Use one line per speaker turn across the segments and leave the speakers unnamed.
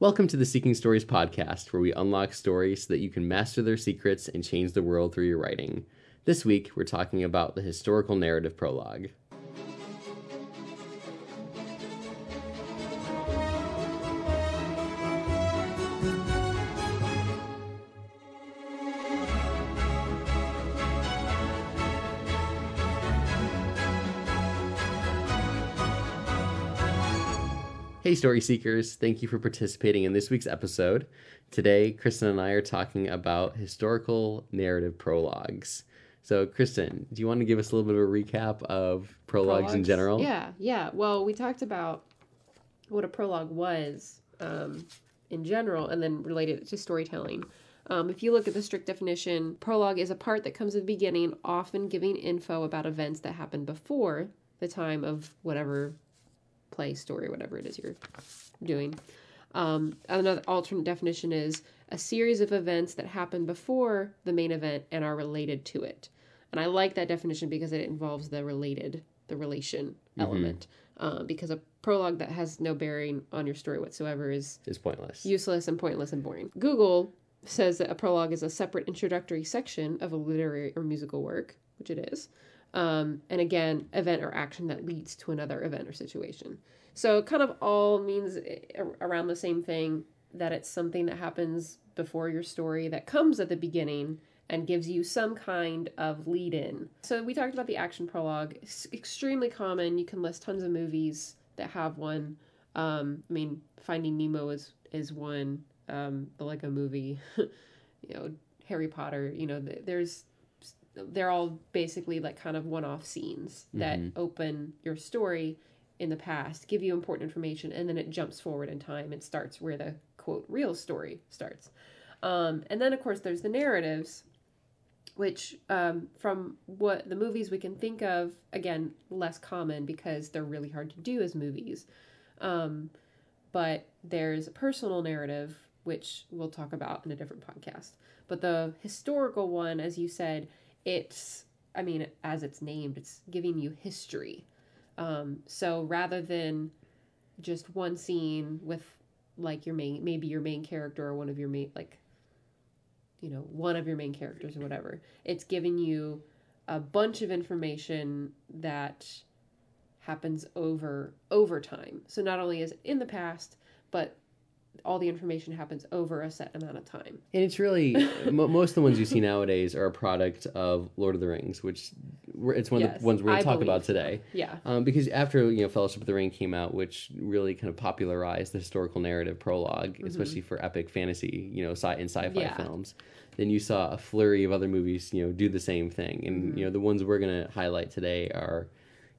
Welcome to the Seeking Stories podcast, where we unlock stories so that you can master their secrets and change the world through your writing. This week, we're talking about the historical narrative prologue. Hey, story seekers. Thank you for participating in this week's episode. Today, Kristen and I are talking about historical narrative prologues. So, Kristen, do you want to give us a little bit of a recap of prologues, in general?
Yeah, yeah. Well, we talked about what a prologue was um, in general and then related it to storytelling. Um, if you look at the strict definition, prologue is a part that comes at the beginning, often giving info about events that happened before the time of whatever play, story, whatever it is you're doing. Um, another alternate definition is a series of events that happen before the main event and are related to it. And I like that definition because it involves the related, the relation element. Uh, because a prologue that has no bearing on your story whatsoever is
Is pointless.
useless and pointless and boring. Google says that a prologue is a separate introductory section of a literary or musical work, which it is. Um, and again, event or action that leads to another event or situation. So kind of all means around the same thing that it's something that happens before your story that comes at the beginning and gives you some kind of lead in. So we talked about the action prologue. It's extremely common. You can list tons of movies that have one. Um, I mean, Finding Nemo is is one. Um, the Lego Movie, you know, Harry Potter. You know, th- there's they're all basically like kind of one-off scenes that open your story in the past, give you important information, and then it jumps forward in time and starts where the quote real story starts. Um, and then of course there's the narratives, which um, from what the movies we can think of, again less common because they're really hard to do as movies. Um, but there's a personal narrative which we'll talk about in a different podcast. But the historical one, as you said, it's I mean, as it's named, it's giving you history. Um, so rather than just one scene with like your main maybe your main character or one of your main like you know one of your main characters or whatever it's giving you a bunch of information that happens over over time so not only is in the past but all the information happens over a set amount of time
And it's really mo- most of the ones you see nowadays are a product of Lord of the Rings, which it's one of
Yes,
the ones we're going to talk about
believe so.
today.
yeah
Um, because after you know Fellowship of the Ring came out, which really kind of popularized the historical narrative prologue, especially for epic fantasy, you know, sci and sci-fi
Mm-hmm. Yeah.
films, then you saw a flurry of other movies, you know, do the same thing. And
Mm-hmm.
you know, the ones we're gonna highlight today are,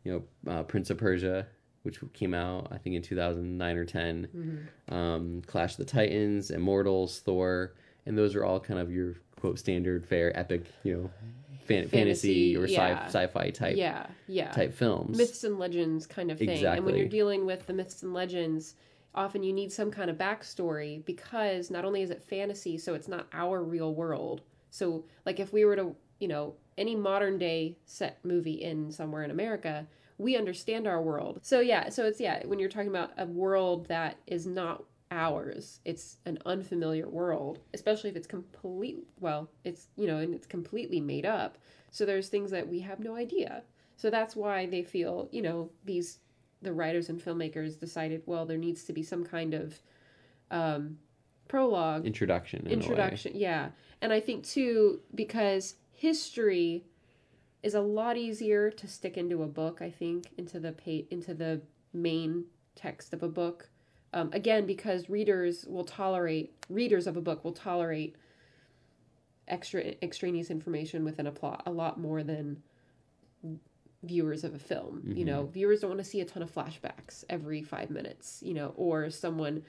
you know, uh, Prince of Persia, which came out I think in two thousand nine or 10
Mm-hmm.
um, Clash of the Titans, Immortals, Thor, and those are all kind of your quote standard fair epic, you know, fan- fantasy,
Fantasy,
or
yeah.
sci- sci-fi type
yeah yeah
type films.
myths and legends kind of thing. And when you're dealing with the myths and legends, often you need some kind of backstory because not only is it fantasy, so it's not our real world. So, like, if we were to, you know, any modern day set movie in somewhere in America, we understand our world. So, yeah, so it's, yeah, when you're talking about a world that is not ours, it's an unfamiliar world, especially if it's complete, well, it's, you know, and it's completely made up. So, there's things that we have no idea. So that's why they feel, you know, these the writers and filmmakers decided, well, there needs to be some kind of um, prologue,
introduction. in
introduction. Yeah, and I think too because history is a lot easier to stick into a book. I think into the pa- into the main text of a book. Um, again, because readers will tolerate readers of a book will tolerate extra extraneous information within a plot a lot more than viewers of a film. You know, viewers don't want to see a ton of flashbacks every five minutes. You know, or someone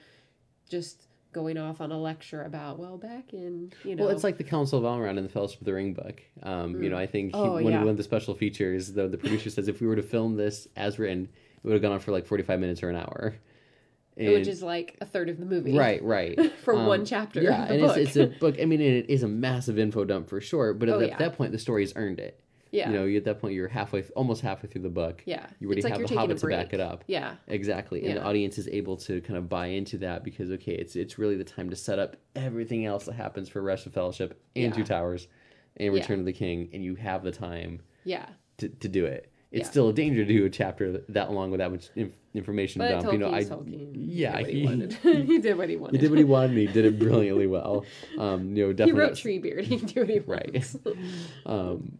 just going off on a lecture about well back in you know
Well, it's like the Council of Elrond in the Fellowship of the Ring book. Um, You know, I think he,
Oh,
one,
yeah.
one of the special features, though, the producer says if we were to film this as written, it would have gone on for like forty-five minutes or an hour. And,
which is like a third of the movie
right, right.
for
Um,
one chapter
Yeah,
the
and it's, it's a book. I mean, it is a massive info dump for sure. But at,
Oh,
that-
yeah.
that point, the story's earned it.
Yeah.
You know, you, at that point, you're halfway, almost halfway through the book.
yeah.
You already
like
have the Hobbit to back it up.
Yeah.
Exactly, and the audience is able to kind of buy into that because okay, it's it's really the time to set up everything else that happens for Rest of Fellowship and
Yeah.
Two Towers and
Yeah.
Return of the King, and you have the time
Yeah.
to, to do it. It's
Yeah.
still a danger to do a chapter that long with that much inf- information
But
dump. You know, I
Tolkien.
yeah,
he,
he-
did what he, wanted. he did what he wanted.
he did what he wanted. He did it brilliantly well. Um, you know, definitely
He
wrote
Treebeard. He do what he
Right. um,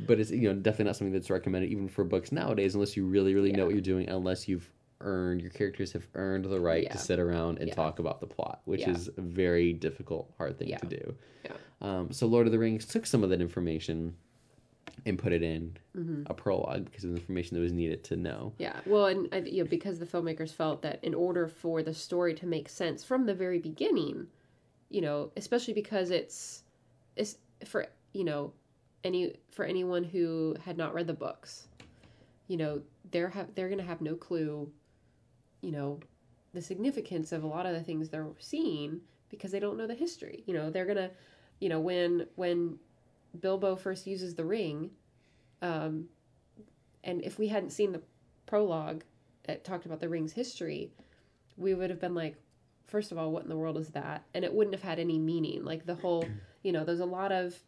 but it's you know definitely not something that's recommended even for books nowadays unless you really really know what you're doing unless you've earned your characters have earned the right
Yeah.
to sit around and
Yeah.
talk about the plot which
Yeah.
is a very difficult hard thing
Yeah.
to do
Yeah.
um, so lord of the rings took some of that information and put it in
Mm-hmm.
a prologue because of the information that was needed to know
Yeah, well, and I, you know, because the filmmakers felt that in order for the story to make sense from the very beginning, you know, especially because it's it's for you know any for anyone who had not read the books, you know, they're have they're gonna have no clue, you know, the significance of a lot of the things they're seeing because they don't know the history. You know, they're gonna, you know, when when Bilbo first uses the ring, um, and if we hadn't seen the prologue that talked about the ring's history, we would have been like, first of all, what in the world is that? And it wouldn't have had any meaning. Like the whole, you know, there's a lot of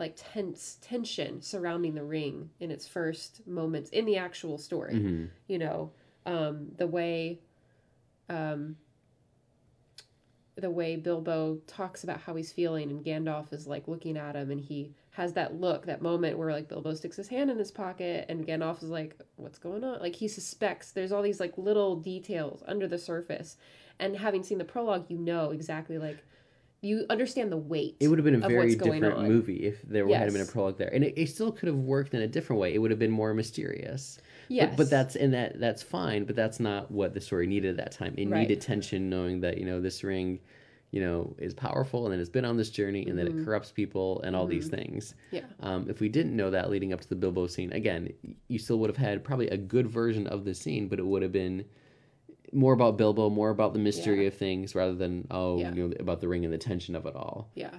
like tense tension surrounding the ring in its first moments in the actual story.
Mhm.
You know, um, the way, um, the way Bilbo talks about how he's feeling, and Gandalf is like looking at him, and he has that look, that moment where like Bilbo sticks his hand in his pocket, and Gandalf is like, "What's going on?" Like he suspects. There's all these like little details under the surface, and having seen the prologue, you know exactly like you understand the weight.
it would have been a very different
on.
movie if there had been a prologue there and it, it still could have worked in a different way it would have been more mysterious
yes,
But, but that's and that that's fine. But that's not what the story needed at that time. It
Right.
needed tension, knowing that you know this ring, you know, is powerful and that it's been on this journey and that it corrupts people and all these things.
Mm-hmm. yeah,
Um, if we didn't know that leading up to the Bilbo scene, again, you still would have had probably a good version of the scene, but it would have been more about Bilbo, more about the mystery
Yeah.
of things, rather than oh,
Yeah.
you know, about the ring and the tension of it all.
yeah.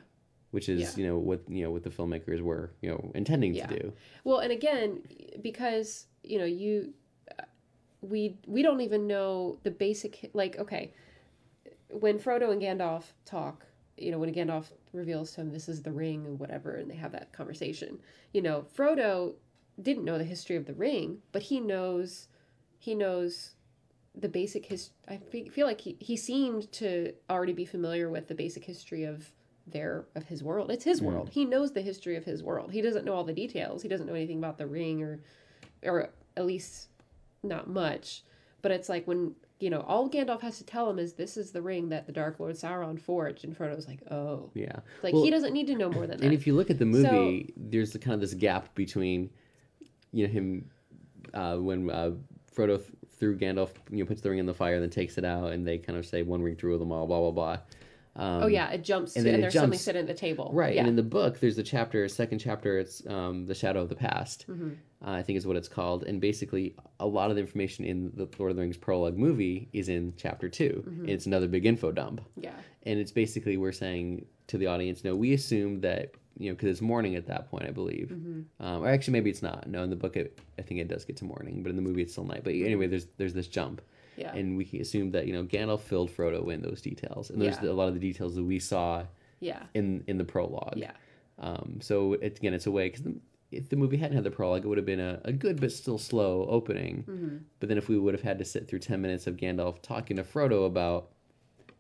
Which is
Yeah.
you know what you know what the filmmakers were you know intending to do.
Well, and again, because you know you, uh, we we don't even know the basic like okay, when Frodo and Gandalf talk, you know when Gandalf reveals to him this is the ring and whatever, and they have that conversation. You know, Frodo didn't know the history of the ring, but he knows, he knows the basic his. I feel like he he seemed to already be familiar with the basic history of their of his world. It's his world. He knows the history of his world. He doesn't know all the details. He doesn't know anything about the ring or or at least not much. But it's like when you know all Gandalf has to tell him is this is the ring that the Dark Lord Sauron forged, and Frodo's like, oh,
Yeah.
like
Well,
he doesn't need to know more than that.
And if you look at the movie, there's the, kind of this gap between, you know, him uh, when uh, Frodo th- threw Gandalf, you know, puts the ring in the fire, and then takes it out, and they kind of say one ring through them all, blah blah blah. Um,
oh yeah, it jumps
and
to,
then
and
it
there's
jumps-
sitting at the table.
Right,
Yeah.
and in the book, there's the chapter, second chapter. It's um, the Shadow of the Past.
Mhm.
Uh, I think is what it's called, and basically a lot of the information in the Lord of the Rings prologue movie is in chapter 2
Mm-hmm.
It's another big info dump.
yeah.
and it's basically we're saying to the audience, no, we assume that you know because it's morning at that point, I believe,
Mm-hmm.
um, or actually maybe it's not. No, in the book, it, I think it does get to morning, but in the movie it's still night. But anyway, there's there's this jump,
Yeah.
and we can assume that you know Gandalf filled Frodo in those details, and there's
Yeah.
a lot of the details that we saw
yeah.
in in the prologue.
Yeah.
Um, so it, again, it's a way because if the movie hadn't had the prologue, it would have been a, a good but still slow opening.
Mm-hmm.
But then if we would have had to sit through ten minutes of Gandalf talking to Frodo about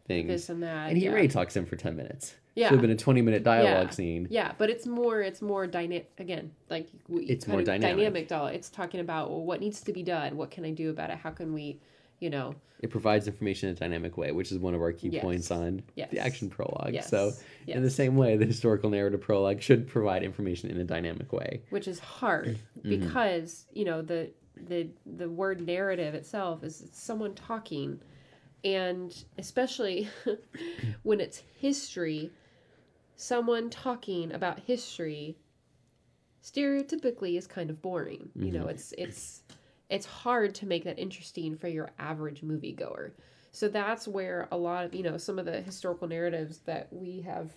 things,
This and that.
and he
yeah.
already talks to him for 10 minutes.
Yeah.
It would have been a 20 minute dialogue
Yeah.
scene.
Yeah, but it's more it's more dynamic again, like
It's more dynamic.
dynamic dialogue. It's talking about well, what needs to be done, what can I do about it, how can we, you know,
It provides information in a dynamic way, which is one of our key
Yes.
points on
Yes.
the action prologue.
yes,
So, in the same way, the historical narrative prologue should provide information in a dynamic way.
which is hard
Mm-hmm.
because you know the the the word narrative itself is someone talking and especially when it's history someone talking about history stereotypically is kind of boring you know it's it's it's hard to make that interesting for your average moviegoer. So that's where a lot of you know some of the historical narratives that we have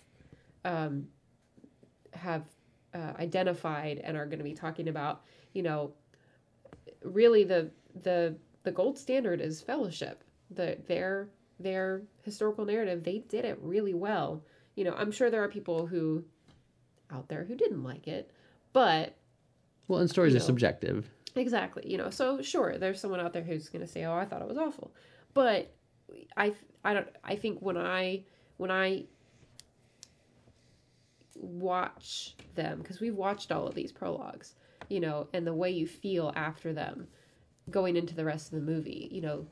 um have uh, identified and are going to be talking about you know really the the the gold standard is fellowship. The their their historical narrative they did it really well you know i'm sure there are people who out there who didn't like it but
Well, and stories are
know.
subjective.
Exactly. You know, so sure, there's someone out there who's going to say, "Oh, I thought it was awful," but I, I don't. I think when I when I watch them because we've watched all of these prologues, you know, and the way you feel after them, going into the rest of the movie, you know,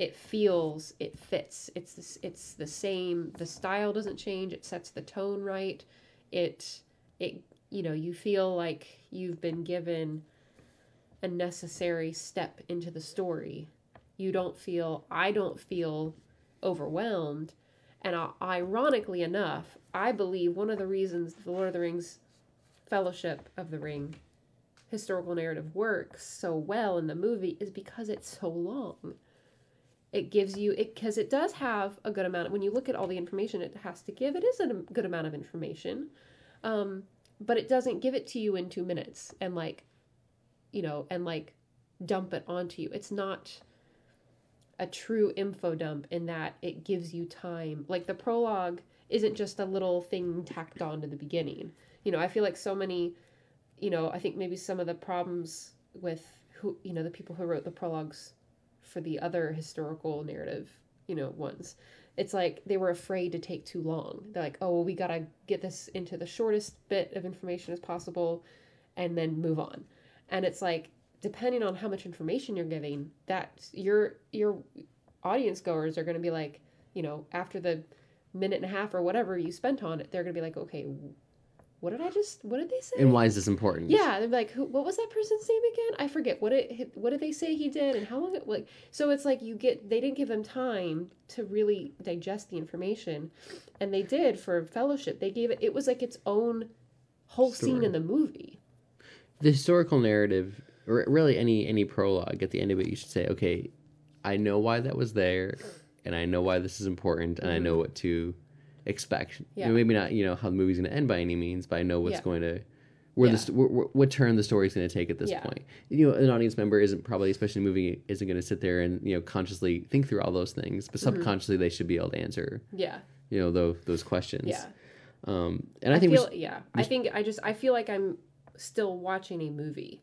it feels it fits. It's this, it's the same. The style doesn't change. It sets the tone right. It it you know you feel like you've been given a necessary step into the story. You don't feel, I don't feel overwhelmed. And ironically enough, I believe one of the reasons the Lord of the Rings Fellowship of the Ring historical narrative works so well in the movie is because it's so long. It gives you it because it does have a good amount. When you look at all the information it has to give, it is a good amount of information, um, but it doesn't give it to you in two minutes and like you know, and like dump it onto you. It's not a true info dump in that it gives you time. Like the prologue isn't just a little thing tacked on to the beginning. You know, I feel like so many, you know, I think maybe some of the problems with who, you know, the people who wrote the prologues for the other historical narrative, you know, ones. It's like they were afraid to take too long. They're like, oh, well, we got to get this into the shortest bit of information as possible and then move on and it's like depending on how much information you're giving that your your audience goers are to be like you know after the minute and a half or whatever you spent on it they're to be like okay what did i just what did they say?
And why is this important?
yeah they're like Who, what was that person's name again? I forget. What it what did they say he did and how long it like so it's like you get they didn't give them time to really digest the information. And they did for fellowship. They gave it it was like its own whole scene in the movie.
The historical narrative or really any any prologue at the end of it you should say okay i know why that was there and i know why this is important and i mm-hmm. know what to expect.
Yeah.
You know, maybe not you know how the movie's going to end by any means but i know what's
Yeah.
going to where
Yeah.
the where- what turn the story's going to take at this
Yeah.
point you know an audience member isn't probably especially a movie isn't going to sit there and you know consciously think through all those things but
Mm-hmm.
subconsciously they should be able to answer
yeah
you know those those questions
yeah
um and i,
I
think
feel yeah. I think I just I feel like I'm still watching a movie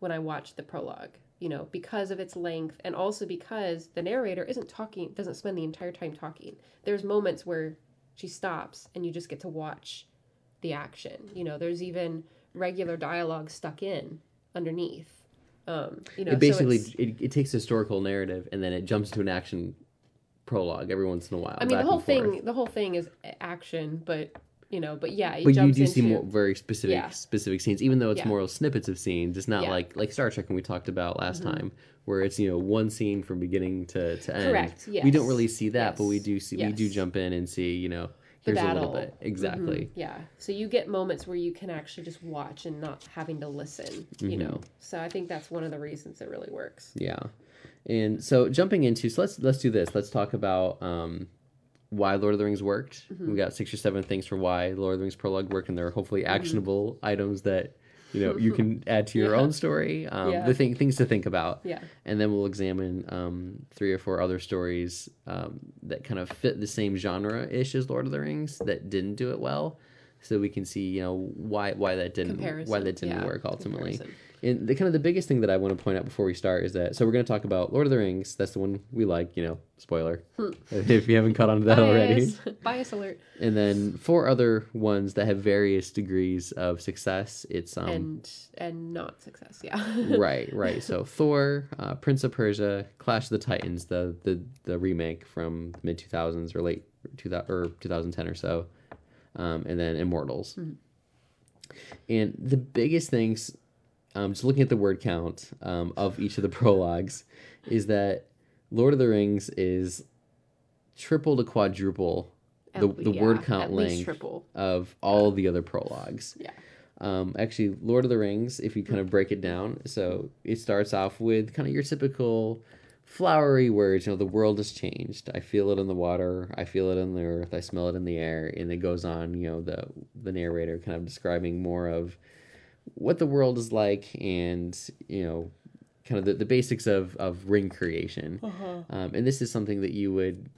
when I watch the prologue. You know, because of its length and also because the narrator isn't talking doesn't spend the entire time talking. There's moments where she stops and you just get to watch the action. You know, there's even regular dialogue stuck in underneath. Um, you know,
it basically
it's-
it, it takes a historical narrative and then it jumps to an action prologue every once in a while.
I mean, the whole
and forth.
thing the whole thing is action, but you know, but yeah,
But you do see more very specific
Yeah.
specific scenes, even though it's
Yeah.
more snippets of scenes. It's not
Yeah. Mm-hmm.
like like Star Trek when we talked about last time, where it's you know one scene from beginning to, to end.
Correct,
We don't really see that, but we do see we do jump in and see you know here's a little bit exactly.
Mhm, Yeah. So you get moments where you can actually just watch and not having to listen, you
Mm-hmm.
know. So I think that's one of the reasons it really works.
Yeah. And so jumping into so let's let's do this. Let's talk about um why Lord of the Rings worked.
Mm-hmm.
We got six or seven things for why Lord of the Rings prologue worked, and they're hopefully actionable items that you know you can add to your
Mm-hmm. Yeah.
own story. Um,
Yeah.
The thing things to think about,
Yeah.
and then we'll examine um, three or four other stories um, that kind of fit the same genre ish as Lord of the Rings that didn't do it well, so we can see you know why why that didn't
Comparison.
why that didn't
yeah,
work ultimately.
comparison.
And the kind of the biggest thing that I want to point out before we start is that so we're going to talk about Lord of the Rings. That's the one we like, you know. Spoiler, if you haven't caught on to that already.
Bias. Bias alert.
And then four other ones that have various degrees of success. It's um
and and not success. Yeah.
right, right. So Thor, uh, Prince of Persia, Clash of the Titans, the the the remake from mid two thousands or late two thousand or two thousand ten or so, um, and then Immortals. And the biggest things, um, just looking at the word count um, of each of the prologues, is that Lord of the Rings is triple to quadruple the, the
yeah,
word count length of all the other prologues.
Yeah.
Um, actually, Lord of the Rings, if you kind of break it down, so it starts off with kind of your typical flowery words. You know, the world has changed. I feel it in the water. I feel it in the earth. I smell it in the air. And it goes on. You know, the the narrator kind of describing more of what the world is like, and you know, kind of the, the basics of of ring creation.
Uh-huh.
Um, and this is something that you would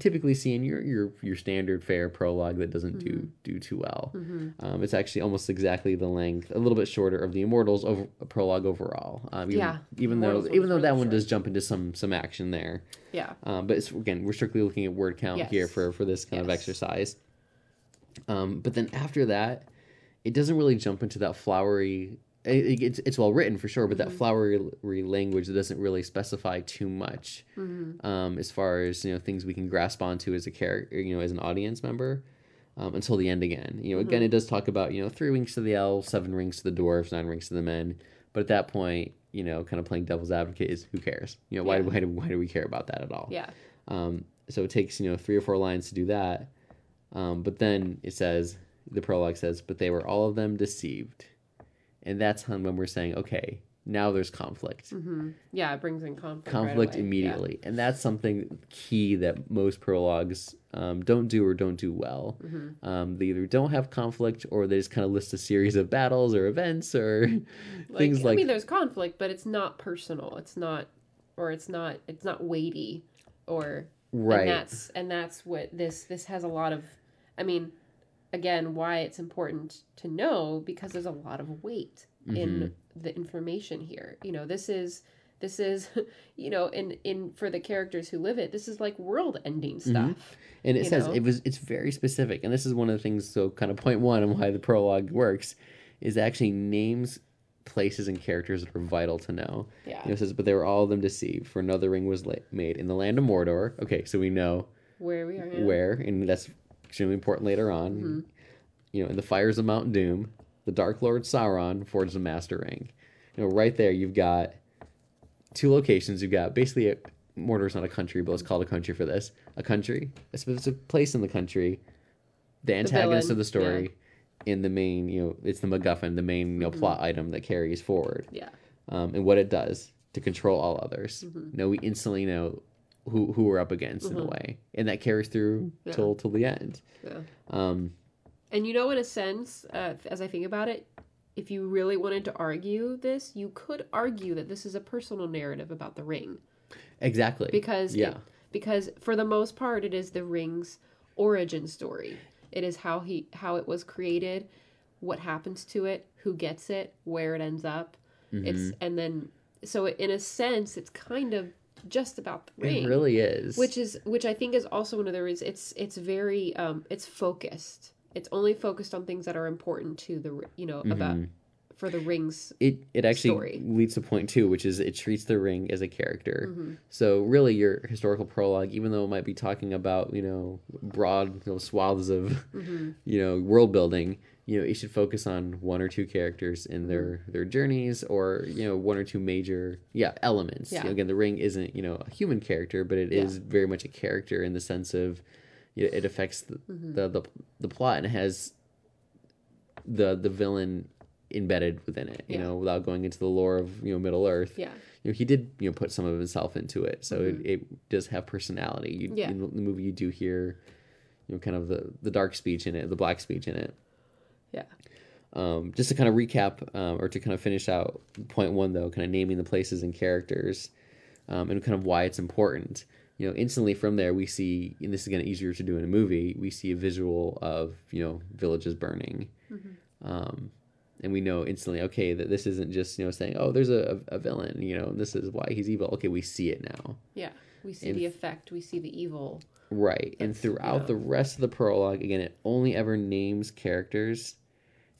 typically see in your your your standard fair prologue that doesn't do do too well. Um, it's actually almost exactly the length, a little bit shorter of the Immortals over prologue overall. Um, even,
Yeah,
even though
Immortals one
even though that
really
one
short.
does jump into some some action there.
Yeah.
Um, but it's again we're strictly looking at word count here for for this kind of exercise. Um, but then after that, it doesn't really jump into that flowery. It, it's it's well written for sure, but
Mm-hmm.
that flowery language that doesn't really specify too much
Mm-hmm.
um, as far as you know things we can grasp onto as a character, you know, as an audience member. Um, until the end again. You know,
Mm-hmm.
again, it does talk about you know three rings to the elves, seven rings to the dwarves, nine rings to the men. But at that point, you know, kind of playing devil's advocate is who cares? You know, why
Yeah.
why do why do we care about that at all?
Yeah.
Um, so it takes you know three or four lines to do that. Um, but then it says the prologue says, "But they were all of them deceived," and that's when we're saying, okay, now there's conflict,
Mm-hmm. Yeah, it brings in conflict. right
conflict.
Yeah.
immediately, and that's something key that most prologues um, don't do or don't do well.
Mm-hmm.
Um, they either don't have conflict or they just kind of list a series of battles or events or things
Like,
things
I mean, there's conflict, but it's not personal. It's not, or it's not. It's not weighty, or
right.
And that's and that's what this this has a lot of. I mean, again, why it's important to know because there's a lot of weight
Mm-hmm.
in the information here. You know, this is this is you know in in for the characters who live it. This is like world ending stuff.
And it says
know?
it was it's very specific, and this is one of the things. So kind of point one and why the prologue works is actually names places and characters that are vital to know.
Yeah.
You know, it says, but they were all of them deceived, for another ring was la- made in the land of Mordor. Okay, so we know
Where we are. now.
where, and that's extremely important later on.
Mm-hmm.
You know, in the fires of Mount Doom, the Dark Lord Sauron forged the Master Ring. You know, right there, you've got two locations. You've got basically a, Mordor's not a country, but it's called a country for this. A country, a specific place in the country, the antagonist
villain,
of the story, in the main, you know, it's the MacGuffin, the main you know,
Mm-hmm.
plot item that carries forward
Yeah.
um, and what it does to control all others.
Mm-hmm.
No, we instantly know who who we're up against in a way, and that carries through
Yeah.
till till the end.
Yeah.
Um,
And you know, in a sense, uh, as I think about it, if you really wanted to argue this, you could argue that this is a personal narrative about the ring
exactly.
because it-
yeah,
because for the most part, it is the ring's origin story. It is how he how it was created, what happens to it, who gets it, where it ends up. It's
Mm-hmm.
and then so in a sense, it's kind of just about the ring
it really is.
which is which I think is also one of the reasons it's it's very um it's focused. It's only focused on things that are important to the you know about for the rings.
it it actually
story.
leads to point two, which is it treats the ring as a character.
Mm-hmm.
So really, your historical prologue, even though it might be talking about you know broad you know, swaths of
Mm-hmm.
you know world building, you know it should focus on one or two characters in their
Mm-hmm.
their journeys, or you know one or two major yeah elements. You know,
Yeah.
again, the ring isn't you know a human character, but it is
Yeah.
very much a character in the sense of you know, it affects the,
Mm-hmm.
the the the plot and it has the the villain embedded within it. You
Yeah.
know, without going into the lore of you know Middle Earth.
Yeah,
You know, he did you know put some of himself into it, so it, it does have personality. You,
Mm-hmm. Yeah.
In the movie, you do hear, you know, kind of the the dark speech in it, the black speech in it.
yeah,
Um, just to kind of recap, um, or to kind of finish out point one, though, kind of naming the places and characters, um, and kind of why it's important. You know, instantly from there we see, and this is again easier to do in a movie. We see a visual of you know villages burning, um, and we know instantly, okay, that this isn't just you know saying, oh, there's a, a villain, you know, this is why he's evil. Okay, we see it now.
yeah. We see
And-
the effect. We see the evil.
Right. and throughout
yeah.
the rest of the prologue, again, it only ever names characters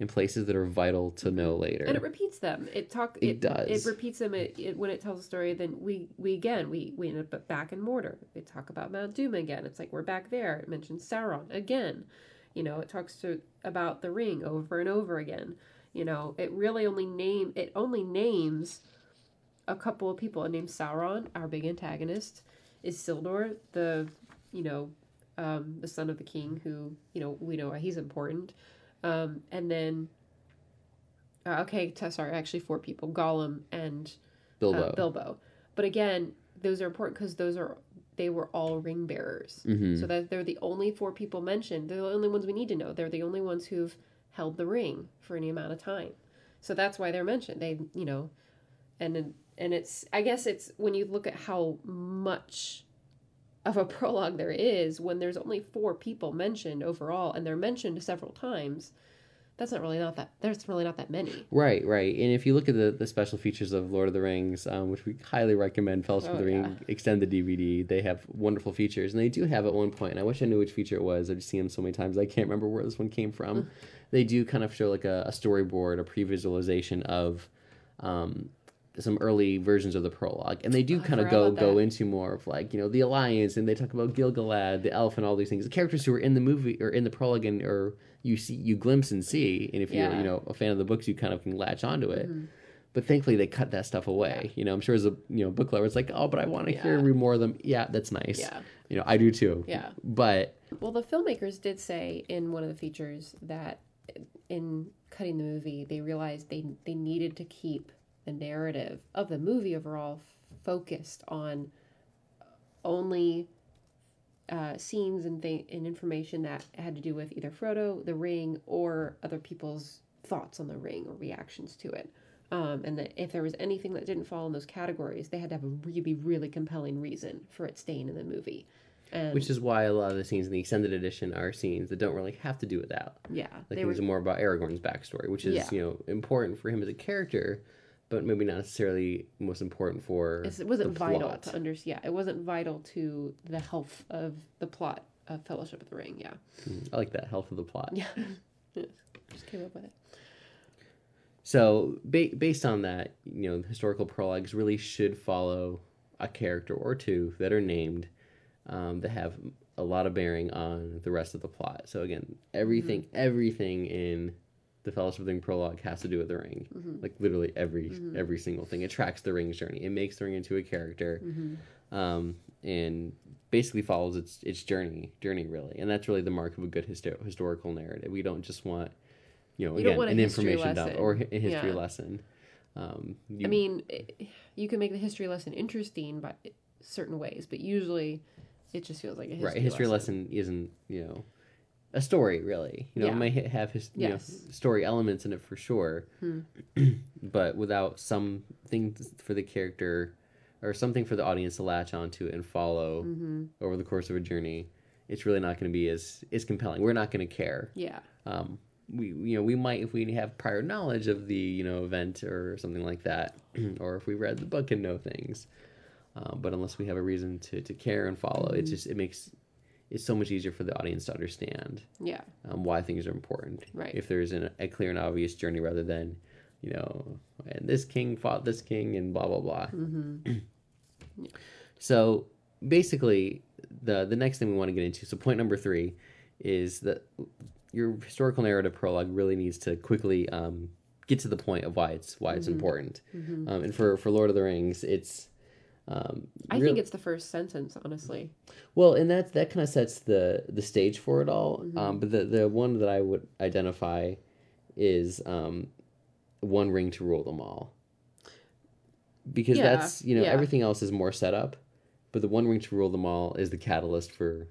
in places that are vital to mm-hmm. know later.
and it repeats them. It talk.
It does.
It repeats them. It, it when it tells a story. Then we we again we we end up back in Mordor They talk about Mount Doom again. It's like we're back there. It mentions Sauron again. You know, it talks to about the ring over and over again. You know, it really only name it only names a couple of people. It names Sauron, our big antagonist. Isildur the you know um, the son of the king who you know we know he's important. Um, and then uh, okay, t- sorry, actually four people: Gollum and
Bilbo.
uh, Bilbo. But again, those are important because those are they were all ring bearers.
hmm
So that they're the only four people mentioned. They're the only ones we need to know. They're the only ones who've held the ring for any amount of time. So that's why they're mentioned. They, you know, and and it's I guess it's when you look at how much of a prologue there is when there's only four people mentioned overall and they're mentioned several times. That's not really not that. There's really not that many.
Right, right. And if you look at the, the special features of Lord of the Rings, um, which we highly recommend, Fellowship of
Oh,
the Ring,
yeah.
extend the DVD. They have wonderful features, and they do have at one point. And I wish I knew which feature it was. I've seen them so many times. I can't remember where this one came from. they do kind of show like a, a storyboard, a pre-visualization of um, some early versions of the prologue, and they do
Oh,
kind of go go into more of like you know the alliance, and they talk about Gil-galad, the elf, and all these things. The characters who are in the movie or in the prologue, and or you see you glimpse and see, and if you're you know a fan of the books, you kind of can latch onto it.
Mhm.
But thankfully, they cut that stuff away. You know, I'm sure as a you know book lover, it's like, oh, but I want to hear
Yeah.
read more of them. Yeah, that's nice.
Yeah.
You know, I do too.
Yeah.
But
Well, the filmmakers did say in one of the features that in cutting the movie, they realized they they needed to keep the narrative of the movie overall focused on only uh, scenes and th- and information that had to do with either Frodo, the ring, or other people's thoughts on the ring or reactions to it. Um, and that if there was anything that didn't fall in those categories, they had to have a really, really compelling reason for it staying in the movie. And
which is why a lot of the scenes in the extended edition are scenes that don't really have to do with that.
yeah,
Like
they were
more about Aragorn's backstory, which is
Yeah.
you know important for him as a character, but maybe not necessarily most important for
It's, it wasn't
the
vital
plot.
to understand. Yeah, it wasn't vital to the health of the plot of Fellowship of the Ring. Yeah,
I like that health of the plot.
yeah. Just came up with it.
So ba- based on that, you know, historical prologues really should follow a character or two that are named um, that have a lot of bearing on the rest of the plot. So again, everything everything in the Fellowship of the Ring prologue has to do with the ring. Like literally every every single thing. It tracks the ring's journey. It makes the ring into a character, um, and basically follows its its journey journey really. And that's really the mark of a good histo- historical narrative. We don't just want you know
You
again
want
an information dump or a history
Yeah.
lesson. Um, you,
I mean, you can make the history lesson interesting by certain ways, but usually it just feels like a history
right? A history lesson. isn't you know a story really. You know, it
Yeah.
may ha- have his you know, story elements in it for sure,
Hmm.
but without something for the character or something for the audience to latch onto and follow
Mm-hmm.
over the course of a journey, it's really not going to be as as compelling. We're not going to care.
Yeah,
Um, we you know we might if we have prior knowledge of the you know event or something like that, or if we read the book and know things. Um, but unless we have a reason to, to care and follow, it just it makes it's so much easier for the audience to understand
yeah,
um, why things are important.
Right.
If there's an, a clear and obvious journey rather than, you know, and this king fought this king and blah blah blah.
mm-hmm.
So basically, the the next thing we want to get into. So point number three is that your historical narrative prologue really needs to quickly um, get to the point of why it's why it's
Mm-hmm.
important. Um, and for for Lord of the Rings, it's um,
I
real-
think it's the first sentence, honestly.
well, and that that kind of sets the the stage for it all.
Mm-hmm.
Um, but the the one that I would identify is um, one ring to rule them all. Because
Yeah,
that's you know
yeah.
everything else is more setup, but the one ring to rule them all is the catalyst for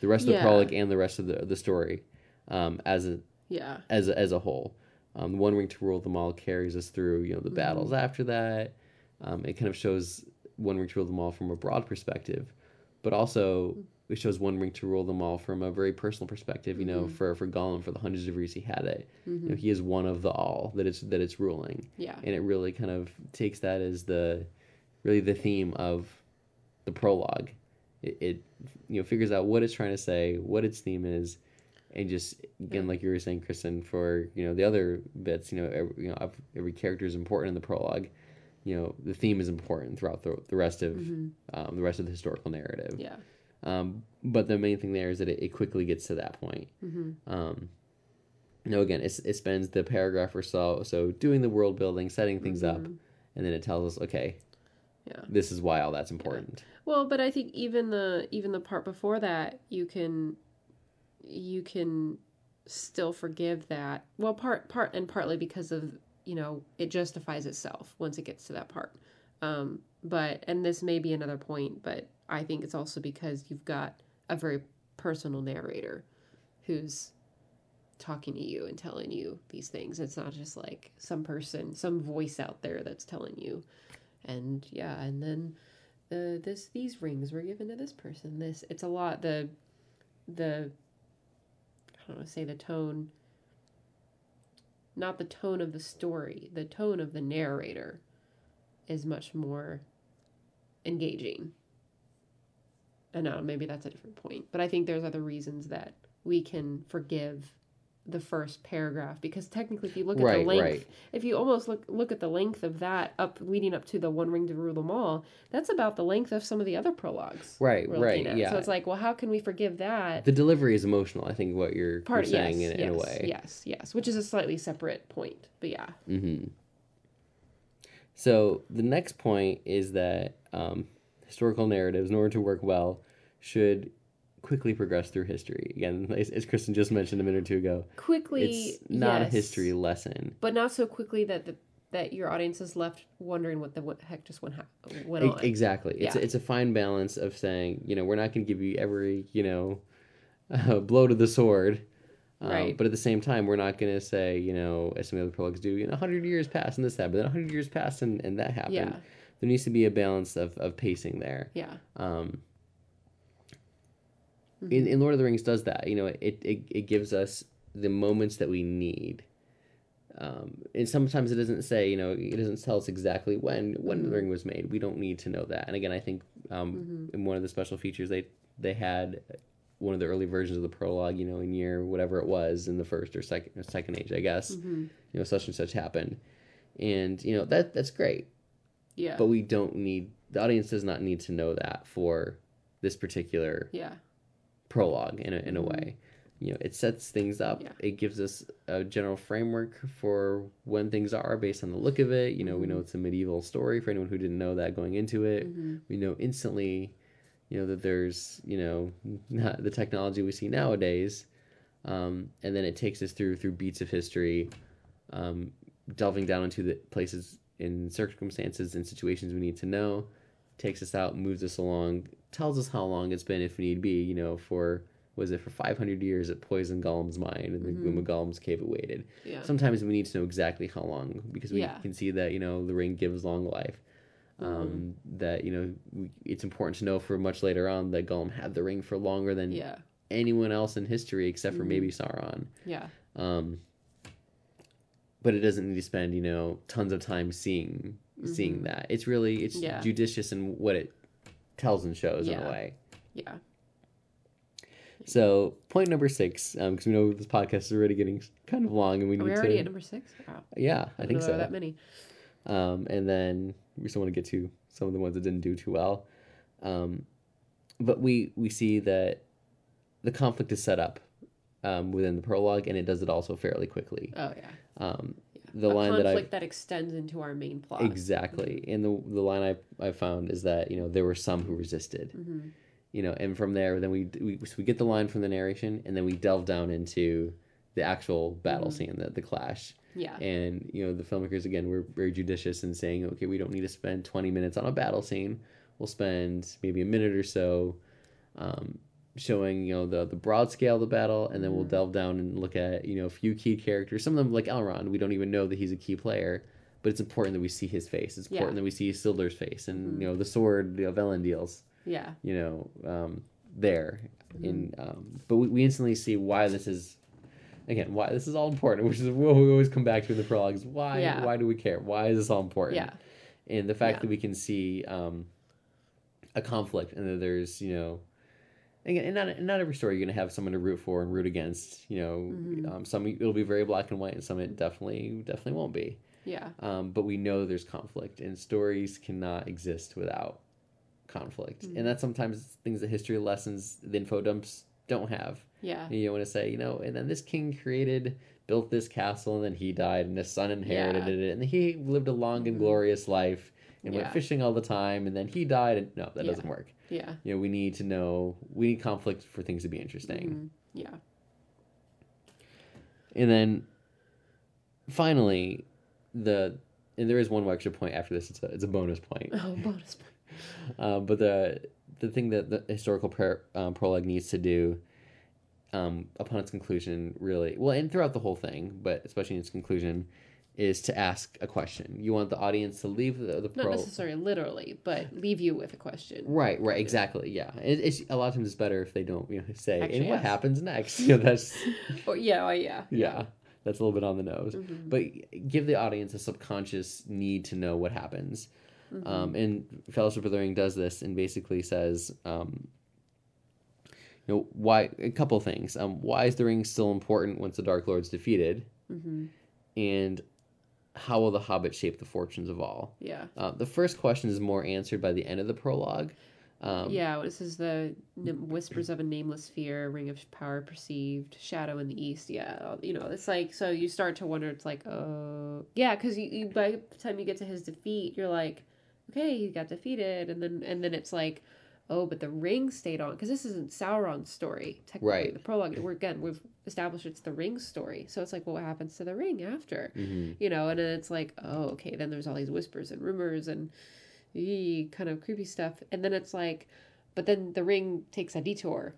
the rest of the
Yeah.
prologue and the rest of the the story, um, as a
Yeah,
as a, as a whole. Um, one ring to rule them all carries us through you know the
Mm-hmm.
battles after that. Um, it kind of shows one ring to rule them all from a broad perspective, but also it shows one ring to rule them all from a very personal perspective. You know, mm-hmm. for for Gollum, for the hundreds of years he had it, you know, mm-hmm. he is one of the all that it's that it's ruling,
yeah,
and it really kind of takes that as the really the theme of the prologue. It, it you know figures out what it's trying to say, what its theme is, and just again like you were saying, Kristen, for you know the other bits, you know, every, you know every character is important in the prologue. You know, the theme is important throughout the, the rest of um, the rest of the historical narrative.
yeah,
Um, but the main thing there is that it, it quickly gets to that point. Um, you know, again, it's, it spends the paragraph or so so doing the world building, setting things up, and then it tells us, okay,
Yeah.
this is why all that's important.
Well, but I think even the even the part before that, you can you can still forgive that. Well, part part and partly because of you know it justifies itself once it gets to that part. Um, but and this may be another point, but I think it's also because you've got a very personal narrator who's talking to you and telling you these things. It's not just like some person, some voice out there that's telling you. And yeah, and then the this these rings were given to this person. This it's a lot the the I don't want to say the tone not the tone of the story, the tone of the narrator is much more engaging. And now maybe that's a different point, but I think there's other reasons that we can forgive the first paragraph because technically if you look at
Right,
the length
right.
if you almost look look at the length of that up leading up to the one ring to rule them all that's about the length of some of the other prologues
Right, right,
at.
yeah.
so it's like well how can we forgive that
The delivery is emotional. I think what you're,
part
you're saying
yes,
in,
yes,
in a way.
yes yes which is a slightly separate point but yeah
hmm So the next point is that um, historical narratives, in order to work well, should quickly progress through history. Again, as, as Kristen just mentioned a minute or two ago,
quickly
it's not a history lesson.
but not so quickly that the that your audience is left wondering what the what heck just went ha- went on
exactly. It's a, it's a fine balance of saying, you know, we're not going to give you every, you know, uh, blow to the sword. Um,
Right.
But at the same time, we're not going to say, you know, as some of the other prologues do, you know, 100 years passed and this happened, then 100 years passed and, and that happened.
Yeah.
There needs to be a balance of, of pacing there.
yeah
Um,
Mm-hmm.
in, in Lord of the Rings does that. You know, it, it, it gives us the moments that we need. Um, and sometimes it doesn't say, you know, it doesn't tell us exactly when when
Mm-hmm.
the ring was made. We don't need to know that. And again, I think um,
Mm-hmm.
in one of the special features they they had one of the early versions of the prologue, you know, in year whatever it was in the first or second or second age, I guess.
Mm-hmm.
You know, such and such happened, and you know that that's great.
yeah
But we don't need the audience does not need to know that for this particular
yeah
prologue in a, in a way. You know, it sets things up.
Mm-hmm. Yeah.
It gives us a general framework for when things are based on the look of it. You know, we
Mm-hmm.
know it's a medieval story for anyone who didn't know that going into it. We know instantly, you know, that there's, you know, not the technology we see nowadays. Um, and then it takes us through through beats of history, um, delving down into the places in circumstances and situations we need to know, takes us out, moves us along, tells us how long it's been if need be, you know, for was it for 500 years it poisoned Gollum's mind and the gloom of Gollum's cave it waited.
yeah
Sometimes we need to know exactly how long because we
Yeah.
can see that, you know, the ring gives long life. Um, That, you know, we, it's important to know for much later on that Gollum had the ring for longer than
yeah
anyone else in history except for maybe Sauron.
yeah
Um, but it doesn't need to spend you know tons of time seeing seeing that. It's really it's
Mm-hmm. Yeah.
judicious in what it tells and shows in a way.
yeah
So point number six, because we know this podcast is already getting kind of long, and we
are
need
we already
to.
at number six wow
yeah, I think so.
that many
Um, and then we still want to get to some of the ones that didn't do too well. Um, but we we see that the conflict is set up um, within the prologue, and it does it also fairly quickly.
oh yeah
Um, the line that I
conflict that extends into our main plot
Exactly. And the the line I I found is that you know there were some who resisted.
Mm-hmm.
You know, and from there, then we we so we get the line from the narration, and then we delve down into the actual battle
Mm-hmm.
scene, the the clash.
yeah
And you know, the filmmakers again were very judicious in saying, okay, we don't need to spend twenty minutes on a battle scene. We'll spend maybe a minute or so. Um, showing you know the the broad scale of the battle and then we'll
Mm-hmm.
delve down and look at you know a few key characters some of them like Elrond we don't even know that he's a key player but it's important that we see his face it's
Yeah.
important that we see Isildur's face and
Mhm.
you know the sword know Elendil's
yeah
you know um, there
Mm-hmm.
in um, but we, we instantly see why this is again why this is all important which is what we always come back to in the prologues why
Yeah.
why do we care why is this all important
yeah
and the fact
Yeah.
that we can see um, a conflict and that there's you know again and not, not every story you're going to have someone to root for and root against you know
Mm-hmm.
um, some it'll be very black and white and some it definitely definitely won't be
yeah
um, but we know there's conflict and stories cannot exist without conflict
Mm-hmm.
and that's sometimes things that history lessons the info dumps don't have
yeah
you want to say you know and then this king created built this castle and then he died and his son inherited
Yeah.
it and he lived a long and
Mhm.
glorious life and
Yeah.
went fishing all the time and then he died and no that
Yeah.
doesn't work
yeah
you know we need to know we need conflict for things to be interesting
Mhm. yeah
and then finally the and there is one more extra point after this. It's a it's a bonus point.
Oh, bonus point.
Uh, but the the thing that the historical um, prologue needs to do um, upon its conclusion, really, well, and throughout the whole thing, but especially in its conclusion, is to ask a question. You want the audience to leave the, the
Not
pro.
necessarily literally, but leave you with a question.
Right, right, exactly, yeah. It, it's a lot of times it's better if they don't, you know, say,
Actually,
and what
yes.
happens next? You know, that's
Or yeah, oh, yeah,
yeah, that's a little bit on the nose.
Mhm.
But give the audience a subconscious need to know what happens.
Mhm.
Um, and Fellowship of the Ring does this and basically says, um, you know, why a couple things. Um, why is the ring still important once the Dark Lord's defeated?
Mhm.
And how will the Hobbit shape the fortunes of all?
yeah,
Uh, the first question is more answered by the end of the prologue. Um,
yeah. This is the n- whispers of a nameless fear, ring of power perceived, shadow in the east. Yeah, you know, it's like so you start to wonder. It's like, oh, yeah, because you, you by the time you get to his defeat, you're like, okay, he got defeated, and then and then it's like, oh, but the ring stayed on because this isn't Sauron's story technically.
Right.
The prologue. We're again we've established it's the ring story, so it's like, well, what happens to the ring after?
mhm.
you know, and then it's like, oh, okay, then there's all these whispers and rumors and ee, kind of creepy stuff. And then it's like, but then the ring takes a detour.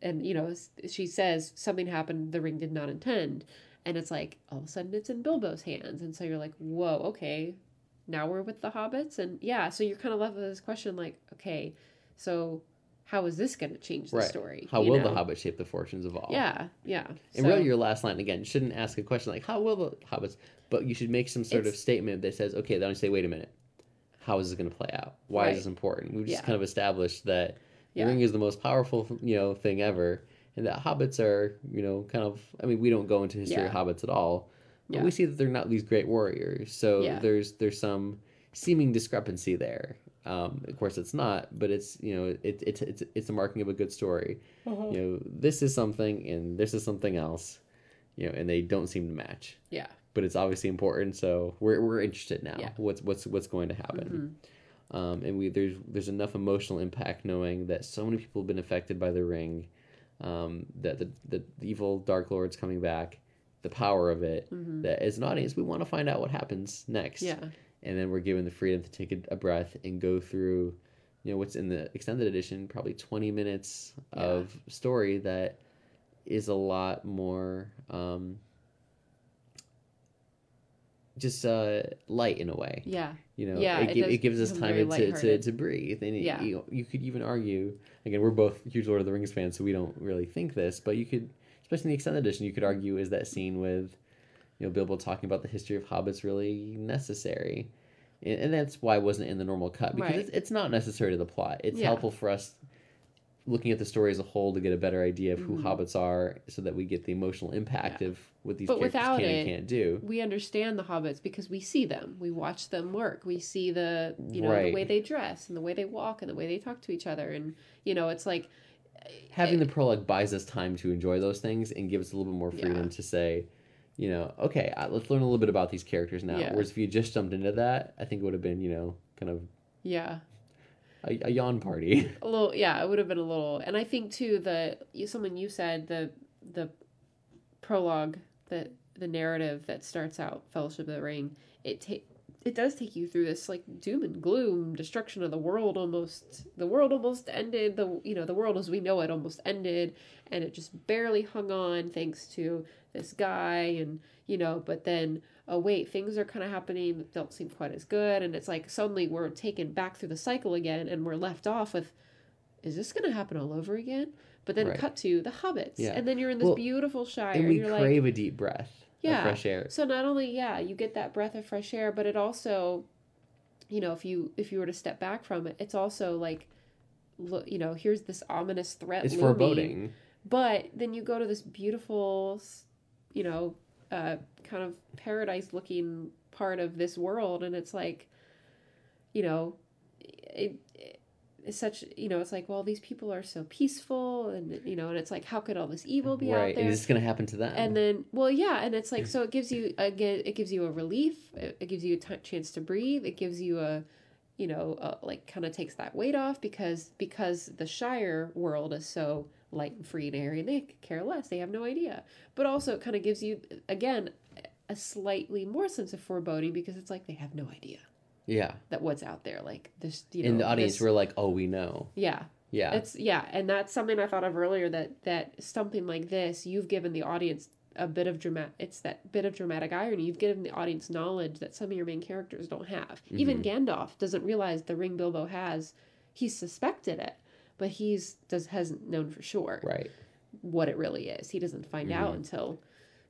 And, you know, she says something happened the ring did not intend. And it's like, all of a sudden it's in Bilbo's hands. And so you're like, whoa, okay, now we're with the hobbits. And yeah, so you're kind of left with this question like, okay, so how is this going to change the
Right.
story?
How will
know?
the Hobbit shape the fortunes of all?
Yeah, yeah.
And
So-
really, your last line again you shouldn't ask a question like "How will the hobbits?" But you should make some sort of statement that says, "Okay, then you say, wait a minute, how is this going to play out? Why
Right.
is this important?" We've just
Yeah.
kind of established that
Yeah.
the ring is the most powerful, you know, thing ever, and that hobbits are, you know, kind of. I mean, we don't go into history of hobbits at all,
Yeah.
we see that they're not these great warriors. So
Yeah.
there's there's some seeming discrepancy there. Um, of course, it's not, but it's you know, it, it's it's it's a marking of a good story
Uh-huh.
you know this is something and this is something else you know and they don't seem to match
Yeah.
but it's obviously important so we're, we're interested now
Yeah.
what's what's what's going to happen
Mhm.
um, and we there's there's enough emotional impact knowing that so many people have been affected by the ring um, that the, the, the evil dark lord's coming back the power of it
Mhm.
that as an audience we want to find out what happens next
Yeah.
and then we're given the freedom to take a, a breath and go through you know what's in the extended edition probably 20 minutes
Yeah.
of story that is a lot more um just uh light in a way
Yeah.
you know
Yeah,
it,
it
it gives us time to, to, to breathe and it-
Yeah.
you, know, you could even argue again we're both huge lord of the rings fans so we don't really think this but you could especially in the extended edition you could argue is that scene with you know bilbo talking about the history of hobbits really necessary and, and that's why it wasn't in the normal cut because
Right.
it's, it's not necessary to the plot it's
Yeah.
helpful for us looking at the story as a whole to get a better idea of who
Mhm.
hobbits are so that we get the emotional impact
Yeah.
of what these
But
characters can
it-
and can't do
we understand the hobbits because we see them we watch them work we see the you know
Right.
the way they dress and the way they walk and the way they talk to each other and you know it's like
having the prologue buys us time to enjoy those things and gives us a little bit more freedom
Yeah.
to say, you know, okay, let's learn a little bit about these characters now.
Yeah.
Whereas if you just jumped into that, I think it would have been, you know, kind of
yeah
a, a yawn party.
a little yeah it would have been a little and i think too the you something you said the the prologue the the narrative that starts out fellowship of the ring it take it does take you through this like doom and gloom destruction of the world almost the world almost ended the you know the world as we know it almost ended and it just barely hung on thanks to this guy and you know but then oh wait things are kind of happening that don't seem quite as good and it's like suddenly we're taken back through the cycle again and we're left off with is this going to happen all over again but then
Right.
cut to the hobbits
Yeah.
and then you're in this
Well,
beautiful shire
and we
like
crave a deep breath
Yeah.
fresh air.
so not only yeah, you get that breath of fresh air, but it also, you know, if you if you were to step back from it, it's also like, look, you know, here's this ominous threat.
It's
looming,
foreboding.
But then you go to this beautiful, you know, uh, kind of paradise looking part of this world, and it's like, you know, it, it's such you know it's like well these people are so peaceful and you know and it's like how could all this evil be out
Right.
there
And it's going to happen to them.
and then well yeah and it's like so it gives you again it gives you a relief it, it gives you a t- chance to breathe it gives you a you know a, like kind of takes that weight off because because the shire world is so light and free and airy and they care less they have no idea but also it kind of gives you again a slightly more sense of foreboding because it's like they have no idea
Yeah.
that what's out there. Like this, you know,
In the audience,
this-
we're like, oh, we know.
yeah,
Yeah.
it's yeah, and that's something I thought of earlier. That that something like this, you've given the audience a bit of dramatic. It's that bit of dramatic irony. You've given the audience knowledge that some of your main characters don't have. Even mm-hmm. Gandalf doesn't realize the ring Bilbo has. He suspected it, but he's does hasn't known for sure
right.
what it really is. He doesn't find out mm-hmm. until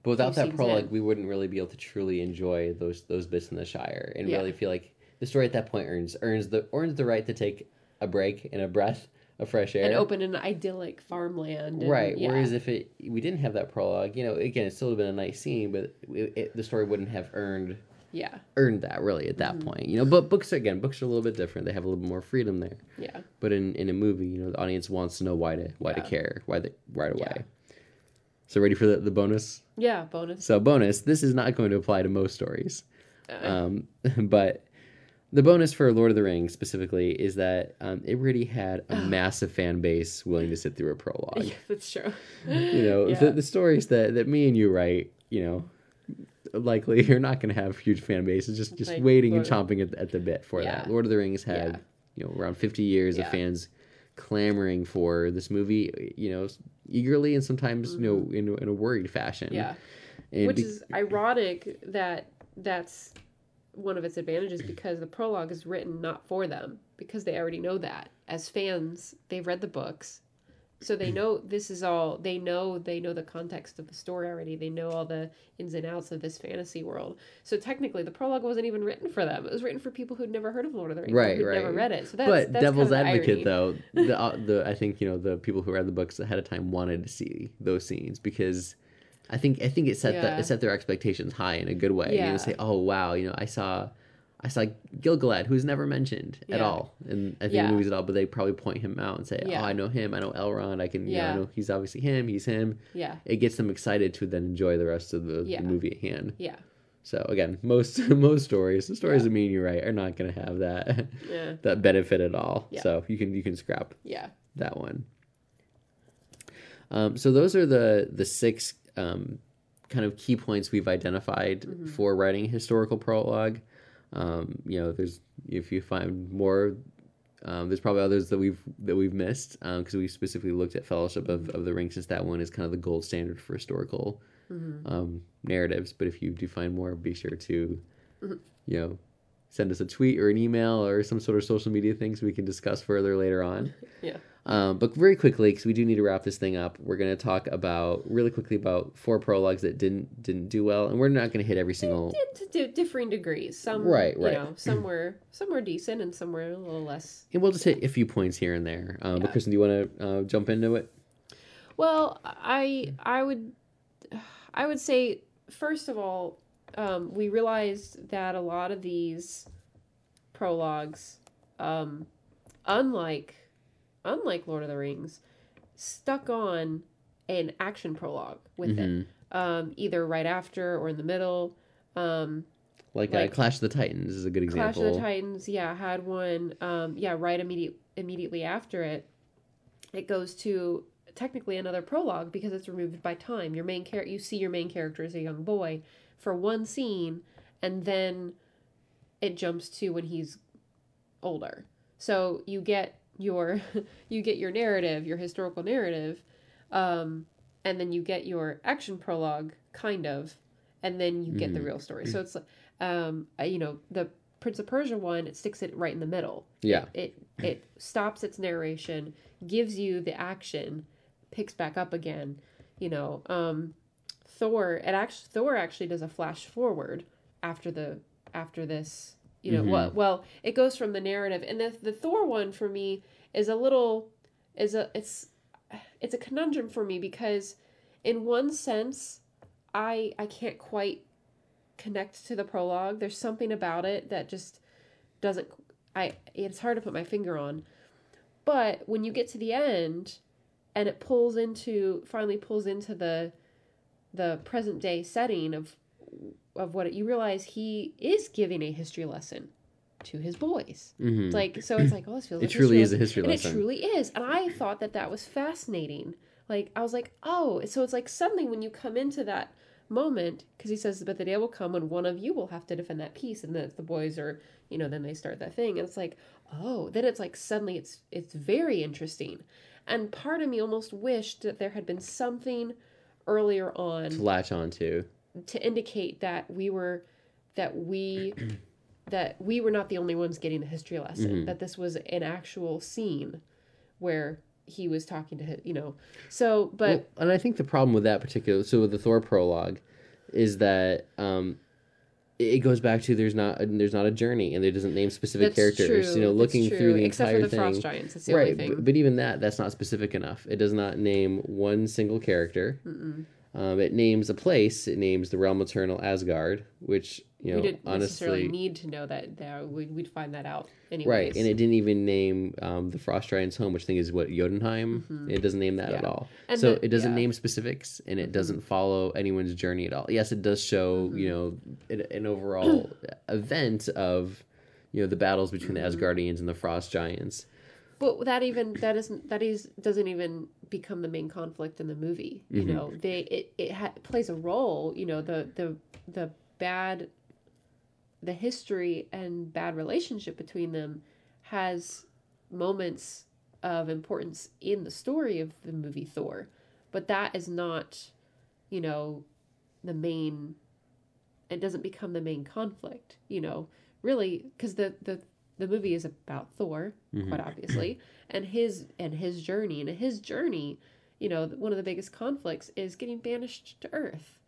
But without that prologue,
in.
we wouldn't really be able to truly enjoy those those bits in the Shire and
Yeah.
really feel like the story at that point earns earns the earns the right to take a break and a breath of fresh air.
and open an idyllic farmland. and-
Right.
yeah.
Whereas if it we didn't have that prologue, you know, again, it still would have been a nice scene, but it, it, the story wouldn't have earned
yeah,
earned that really at
Mm-hmm.
that point. You know, but books again, books are a little bit different. They have a little bit more freedom there.
yeah,
But in, in a movie, you know, the audience wants to know why to why to care, why the right away.
Yeah.
So ready for the, the bonus?
yeah. Bonus.
So bonus, this is not going to apply to most stories.
Uh,
Um, but the bonus for Lord of the Rings specifically is that um, it really had a massive fan base willing to sit through a prologue.
yeah, that's true.
You know,
Yeah.
the, the stories that, that me and you write, you know, likely you're not going to have huge fan bases. Just just
Like
waiting and chomping at, at the bit for
Yeah.
that. Lord of the Rings had you know around 50 years of fans clamoring for this movie. You know, eagerly and sometimes you know in, in a worried fashion.
Mm-hmm. Yeah.
and
Which
be-
is ironic that that's one of its advantages because the prologue is written not for them because they already know that. As fans, they've read the books. So they know this is all they know they know the context of the story already. They know all the ins and outs of this fantasy world. So technically the prologue wasn't even written for them. It was written for people who'd never heard of Lord of the Rings.
Right,
who'd never read it. So that's
but
that's
devil's
kind of
advocate though the uh, the I think you know the people who read the books ahead of time wanted to see those scenes because I think I think it set the, it set their expectations high in a good way. You
Yeah.
know, say oh wow you know I saw I saw Gil-galad who's never mentioned at all in I think
Yeah.
movies at all, but they probably point him out and say
Yeah.
oh I know him I know Elrond I can you know, I know he's obviously him he's him.
Yeah.
It gets them excited to then enjoy the rest of the,
Yeah.
the movie at hand.
Yeah.
So again, most most stories, the stories that me and you write, are not going to have that
Yeah.
that benefit at all.
Yeah.
So you can you can scrap
Yeah.
that one. Um, so those are the the six um, kind of key points we've identified
Mm-hmm.
for writing a historical prologue. Um, you know, there's if you find more, um, there's probably others that we've that we've missed because we specifically looked at Fellowship of, of the Ring since that one is kind of the gold standard for historical
Mm-hmm.
um, narratives. But if you do find more, be sure to
Mm-hmm.
you know send us a tweet or an email or some sort of social media thing so we can discuss further later on.
Yeah.
Um, but very quickly, because we do need to wrap this thing up, we're going to talk about really quickly about four prologues that didn't didn't do well, and we're not going to hit every single.
to di- differing degrees. Some,
Right, right.
You know, some were some were decent, and some were a little less.
And we'll just hit a few points here and there. Um, But
Yeah.
Kristen, do you want to uh, jump into it?
Well, I I would I would say first of all, um, we realized that a lot of these prologues, um, unlike unlike Lord of the Rings, stuck on an action prologue with it,
Mhm.
um, either right after or in the middle. Um,
Like,
Like-
uh, Clash of the Titans is a good example.
Clash of the Titans, yeah, had one. Um, yeah, right immediate immediately after it, it goes to technically another prologue because it's removed by time. Your main character, you see your main character as a young boy for one scene, and then it jumps to when he's older. So you get your you get your narrative, your historical narrative, um, and then you get your action prologue, kind of, and then you get the
Mhm.
real story. So it's um, you know the Prince of Persia one, it sticks it right in the middle.
Yeah.
It it stops its narration, gives you the action, picks back up again. You know, um, Thor. It actually Thor actually does a flash forward after the after this. You know,
Mhm.
well, well, it goes from the narrative, and the the Thor one for me is a little is a it's it's a conundrum for me because in one sense I I can't quite connect to the prologue. There's something about it that just doesn't I it's hard to put my finger on. But when you get to the end and it pulls into finally pulls into the the present day setting of of what it, you realize he is giving a history lesson to his boys.
Mhm.
It's like so it's like oh this feels
It
like
truly is a history
and
lesson.
it truly is. And I thought that that was fascinating. Like I was like, oh, so it's like suddenly when you come into that moment because he says, "But the day will come when one of you will have to defend that peace," and the the boys are, you know, then they start that thing, and it's like, oh, then it's like suddenly it's it's very interesting, and part of me almost wished that there had been something earlier on
To latch on to.
to indicate that we were that we that we were not the only ones getting the history lesson
Mhm.
that this was an actual scene where he was talking to him you know so but
Well, and I think the problem with that particular, so with the Thor prologue, is that um, it goes back to there's not there's not a journey, and it doesn't name specific
that's
characters.
true
You know, looking through the
except
entire
the
thing,
frost giants that's the
right? But, but even that, that's not specific enough. It does not name one single character. Um, it names a place. It names the realm eternal Asgard, which you know
we didn't necessarily
honestly.
need to know that there we'd, we'd find that out anyways
Right, and it didn't even name um, the Frost Giants' home, which I think is what Jotunheim.
Mhm.
It doesn't name that at all.
And
so
the-
it doesn't
yeah.
name specifics, and it
Mhm.
doesn't follow anyone's journey at all. Yes, it does show
Mhm.
you know an, an overall event of you know the battles between the Asgardians and the Frost Giants.
But that even that isn't that is doesn't even become the main conflict in the movie. You
Mhm.
know, they it it ha- plays a role. You know, the the the bad, the history and bad relationship between them has moments of importance in the story of the movie Thor, but that is not, you know, the main. It doesn't become the main conflict. You know, really, because the the the movie is about Thor
Mhm.
quite obviously and his and his journey and his journey you know one of the biggest conflicts is getting banished to earth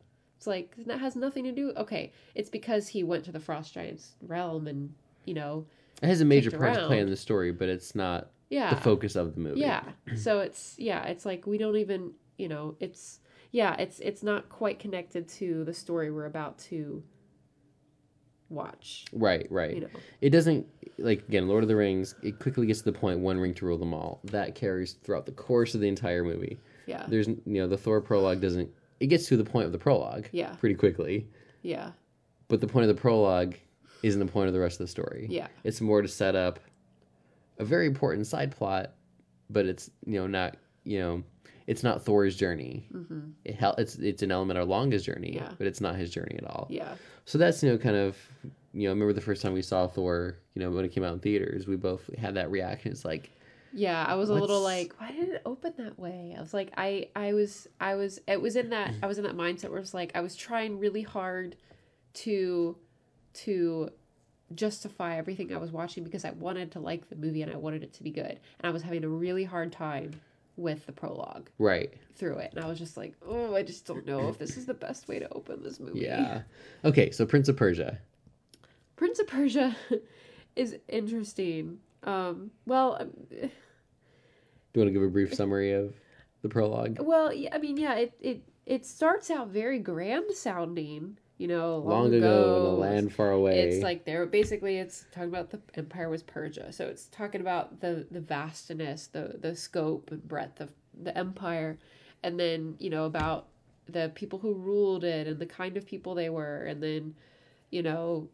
it's like that has nothing to do okay it's because he went to the frost giants realm and you know
It has a major part to play in the story, but it's not
yeah
the focus of the movie.
yeah so it's yeah it's like we don't even you know it's yeah it's it's not quite connected to the story we're about to watch
Right, right.
you know
It doesn't like again, Lord of the Rings. It quickly gets to the point one ring to rule them all. That carries throughout the course of the entire movie.
yeah
There's you know the Thor prologue doesn't. It gets to the point of the prologue
yeah
pretty quickly,
yeah
but the point of the prologue isn't the point of the rest of the story.
yeah
It's more to set up a very important side plot, but it's you know not you know it's not Thor's journey.
hmm
It hel- it's it's an element along his journey,
Yeah.
but it's not his journey at all.
yeah
So that's you know kind of you know I remember the first time we saw Thor, you know when it came out in theaters, we both had that reaction. It's like
Yeah, I was a little like, why did it open that way? I was like, I, I was, I was, it was in that, I was in that mindset where it's like, I was trying really hard to, to justify everything I was watching because I wanted to like the movie and I wanted it to be good, and I was having a really hard time with the prologue
right,
through it, and I was just like, oh, I just don't know if this is the best way to open this movie.
yeah. Okay, so Prince of Persia.
Prince of Persia is interesting. Um, well. um,
Do you want to give a brief summary of the prologue?
Well, yeah, I mean, yeah, it it it starts out very grand sounding, you know, long,
Long ago in a land far away.
It's like they're basically it's talking about the empire was Persia, so it's talking about the the vastness, the the scope and breadth of the empire, and then you know about the people who ruled it and the kind of people they were, and then you know,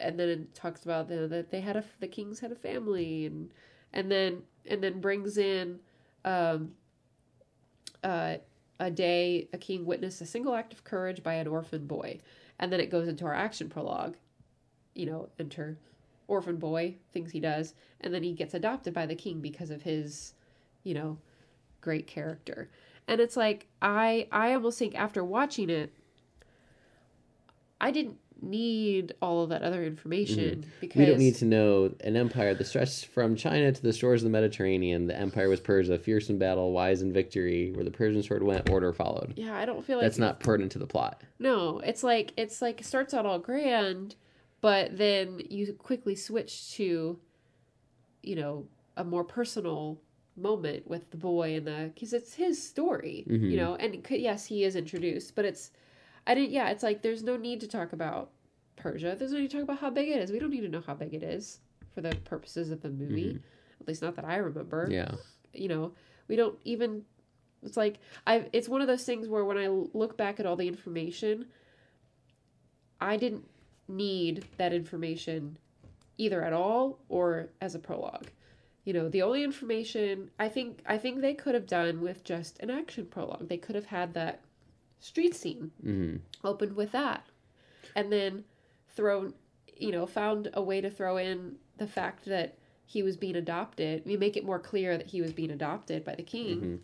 and then it talks about that they had a the kings had a family, and and then and then brings in, um, uh, a day a king witnessed a single act of courage by an orphan boy, and then it goes into our action prologue you know, enter orphan boy, things he does, and then he gets adopted by the king because of his, you know, great character. And it's like I I almost think after watching it I didn't need all of that other information because
Mm-hmm. we don't need to know an empire that stretched from China to the shores of the Mediterranean. The empire was Persia, fierce in battle, wise in victory. Where the Persian sword went, order followed.
Yeah, I don't feel like
That's not pertinent to the plot.
No, it's like it's like it starts out all grand, but then you quickly switch to, you know, a more personal moment with the boy and the because it's his story,
Mhm.
you know, and yes, he is introduced, but it's, I didn't, yeah, it's like there's no need to talk about Persia. There's no need to talk about how big it is. We don't need to know how big it is for the purposes of the movie, mm-hmm. at least not that I remember
Yeah.
you know we don't even it's like i it's one of those things where when i look back at all the information i didn't need that information either at all or as a prologue you know the only information i think i think they could have done with just an action prologue they could have had that street scene
hmm
opened with that and then thrown you know found a way to throw in the fact that he was being adopted we make it more clear that he was being adopted by the king
hmm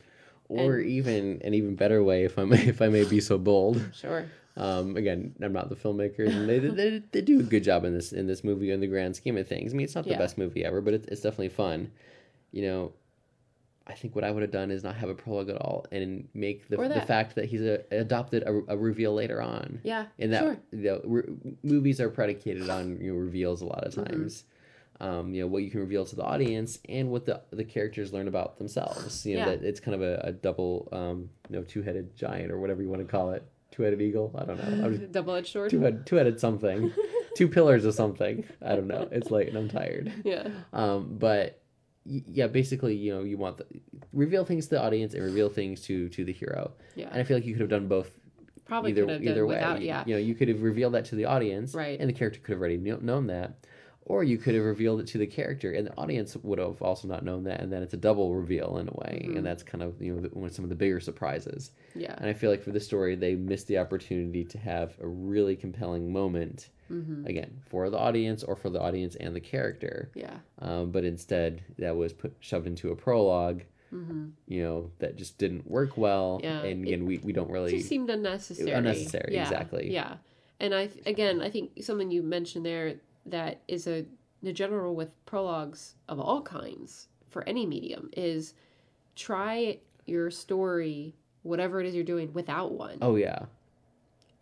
Or
And-
even an even better way, if I may, if I may be so bold.
sure
Um, again, I'm not the filmmaker, and they, they they do a good job in this in this movie in the grand scheme of things. I mean, it's not the
Yeah.
best movie ever, but it's, it's definitely fun. You know, I think what I would have done is not have a prologue at all and make the the fact that he's a, adopted a, a reveal later on.
yeah
And that
sure
you know, re- movies are predicated on you know, reveals a lot of times. Um, you know what you can reveal to the audience and what the the characters learn about themselves. You know
Yeah.
that it's kind of a, a double, um, you know, two headed giant or whatever you want to call it, two headed eagle. I don't know.
Double-edged sword
two head two headed something, two pillars of something. I don't know. It's late and I'm tired.
yeah
Um, but yeah, basically, you know, you want the reveal things to the audience and reveal things to to the hero.
yeah
And I feel like you could have done both
probably
either
could have
either way.
without yeah
You know, you could have revealed that to the audience,
Right.
And the character could have already kno- known that, or you could have revealed it to the character, and the audience would have also not known that, and then it's a double reveal in a way,
Mhm.
and that's kind of you know one of some of the bigger surprises.
yeah
And I feel like for this story, they missed the opportunity to have a really compelling moment
hmm
again for the audience or for the audience and the character,
yeah
um, but instead that was put shoved into a prologue.
hmm
You know that just didn't work well,
Yeah,
and
it-
again we, we don't
It
really
just seemed unnecessary.
Unnecessary,
Yeah,
exactly.
Yeah, and I again, I think something you mentioned there that is a the general with prologues of all kinds for any medium is try your story, whatever it is you're doing, without one.
oh yeah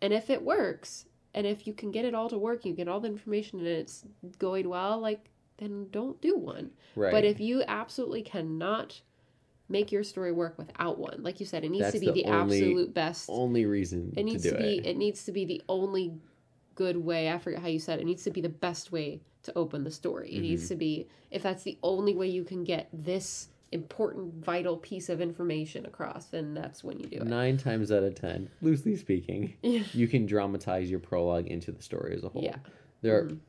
And if it works, and if you can get it all to work, you get all the information and it's going well, like then don't do one.
right.
But if you absolutely cannot make your story work without one, like you said, it needs
That's
to be
the
the,
only-
absolute best.
only reason
It needs
to
to, be.
it.
It. needs to be the only good way. I forget how you said it. it needs to be the best way to open the story. It
Mm-hmm.
needs to be if that's the only way you can get this important, vital piece of information across, then that's when you do it.
Nine times out of ten, loosely speaking, you can dramatize your prologue into the story as a whole.
Yeah.
There are
Mhm.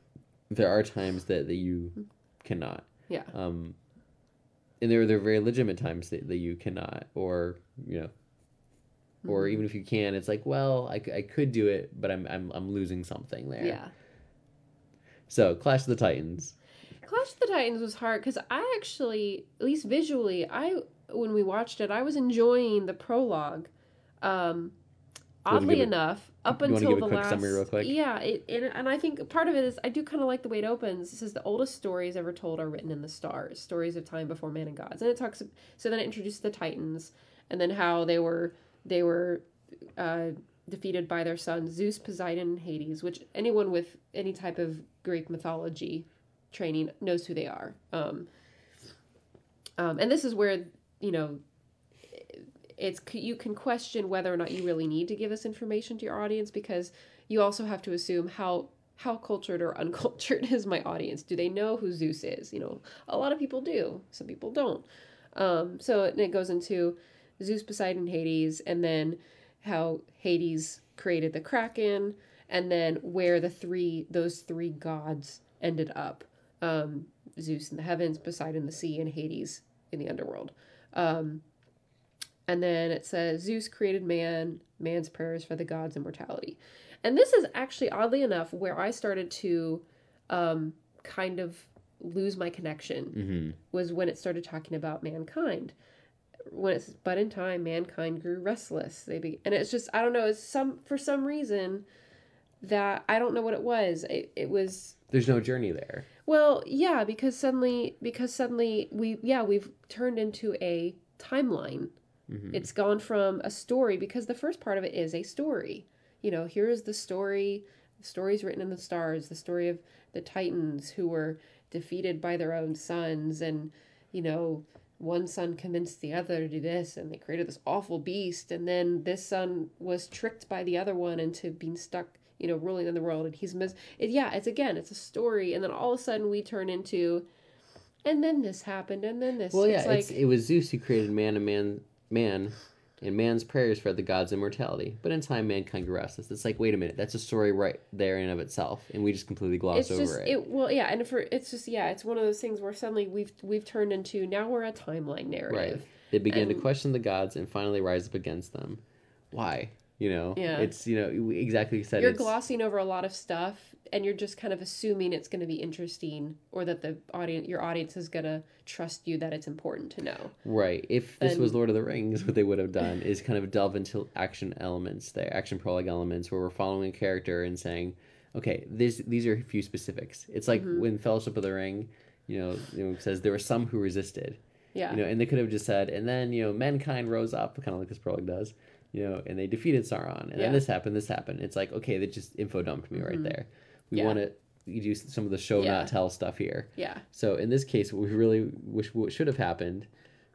there are times that, that you cannot.
Yeah.
Um and there there are very legitimate times that, that you cannot or you know or
Mhm.
even if you can it's like well I, I could do it but I'm, I'm I'm losing something there
Yeah.
so Clash of the Titans
Clash of the Titans was hard because I actually, at least visually, I when we watched it, I was enjoying the prologue. Um, oddly enough, up until
a
the last,
summary real quick?
yeah, it, and, and I think part of it is I do kind of like the way it opens. It says the oldest stories ever told are written in the stars, stories of time before man and gods, and it talks. So then it introduces the Titans, and then how they were they were. Uh, defeated by their sons Zeus, Poseidon, and Hades, which anyone with any type of Greek mythology training knows who they are. Um, um, and this is where you know it's you can question whether or not you really need to give this information to your audience because you also have to assume how how cultured or uncultured is my audience do they know who zeus is you know a lot of people do some people don't um, so it goes into zeus poseidon hades and then how hades created the kraken and then where the three those three gods ended up um, zeus in the heavens poseidon in the sea and hades in the underworld um, and then it says Zeus created man, man's prayers for the gods' immortality. And this is actually, oddly enough, where I started to um, kind of lose my connection
mm-hmm.
was when it started talking about mankind. When it's but in time, mankind grew restless. They be, and it's just I don't know. It's some for some reason that I don't know what it was. It, it was
there's no journey there
well, yeah, because suddenly because suddenly we yeah we've turned into a timeline
Mhm.
it's gone from a story because the first part of it is a story. You know, here is the story, the stories written in the stars, the story of the Titans who were defeated by their own sons and, you know, one son convinced the other to do this and they created this awful beast and then this son was tricked by the other one into being stuck you know ruling in the world and he's mis it, yeah it's again it's a story and then all of a sudden we turn into and then this happened and then this
well yeah
it's like
it's, it was Zeus who created man and man man and man's prayers for the gods immortality but in time mankind grew restless it's like wait a minute that's a story right there in and of itself and we just completely gloss
it's
over it.
it. well yeah and for it's just yeah it's one of those things where suddenly we've we've turned into now we're a timeline narrative
Right. They began to question the gods and finally rise up against them. Why? You know,
Yeah.
it's you know exactly you said.
you're glossing over a lot of stuff and you're just kind of assuming it's going to be interesting or that the audience your audience is going to trust you that it's important to know
Right. If this
And-
was Lord of the Rings, what they would have done is kind of delve into action elements there, action prologue elements, where we're following a character and saying, okay, this, these are a few specifics. It's like
Mm-hmm.
when Fellowship of the Ring, you know, you know, says there were some who resisted,
yeah
you know, and they could have just said, and then, you know, mankind rose up, kind of like this prologue does, you know, and they defeated Sauron, and
Yeah. Mm-hmm.
then this happened, this happened. It's like, okay, they just info dumped me right there. We
Yeah.
want to you do some of the show
Yeah.
not tell stuff here.
yeah
So in this case, what we really wish what should have happened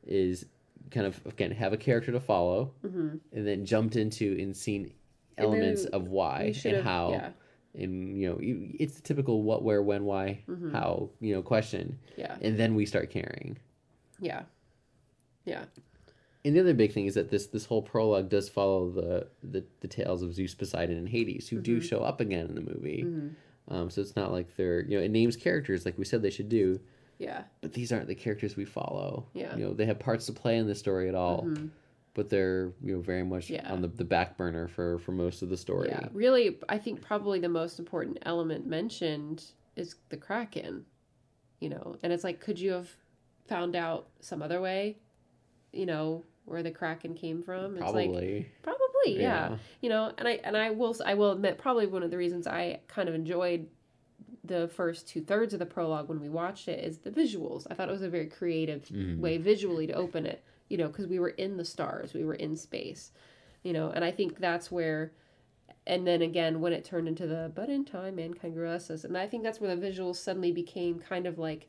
is kind of again have a character to follow,
mm-hmm.
and then jumped into and seen
And
elements of why and how,
yeah
and you know it's the typical what, where, when, why,
Mhm.
how you know question,
yeah
and then we start caring.
yeah yeah
And the other big thing is that this this whole prologue does follow the the, the tales of Zeus, Poseidon, and Hades, who do
Mhm.
show up again in the movie.
Mhm.
Um, so it's not like they're you know it names characters like we said they should do,
yeah
but these aren't the characters we follow.
Yeah.
You know, they have parts to play in the story at all,
Mhm.
but they're, you know, very much
Yeah.
on the, the back burner for, for most of the story.
yeah really i think probably the most important element mentioned is the kraken you know and it's like could you have found out some other way you know where the kraken came from it's like
Probably.
probably yeah. you know and i and i will i will admit probably one of the reasons i kind of enjoyed the first two thirds of the prologue when we watched it is the visuals i thought it was a very creative
Mhm.
way visually to open it you know because we were in the stars we were in space you know and i think that's where and then again when it turned into the but in time mankind grew us and i think that's where the visuals suddenly became kind of like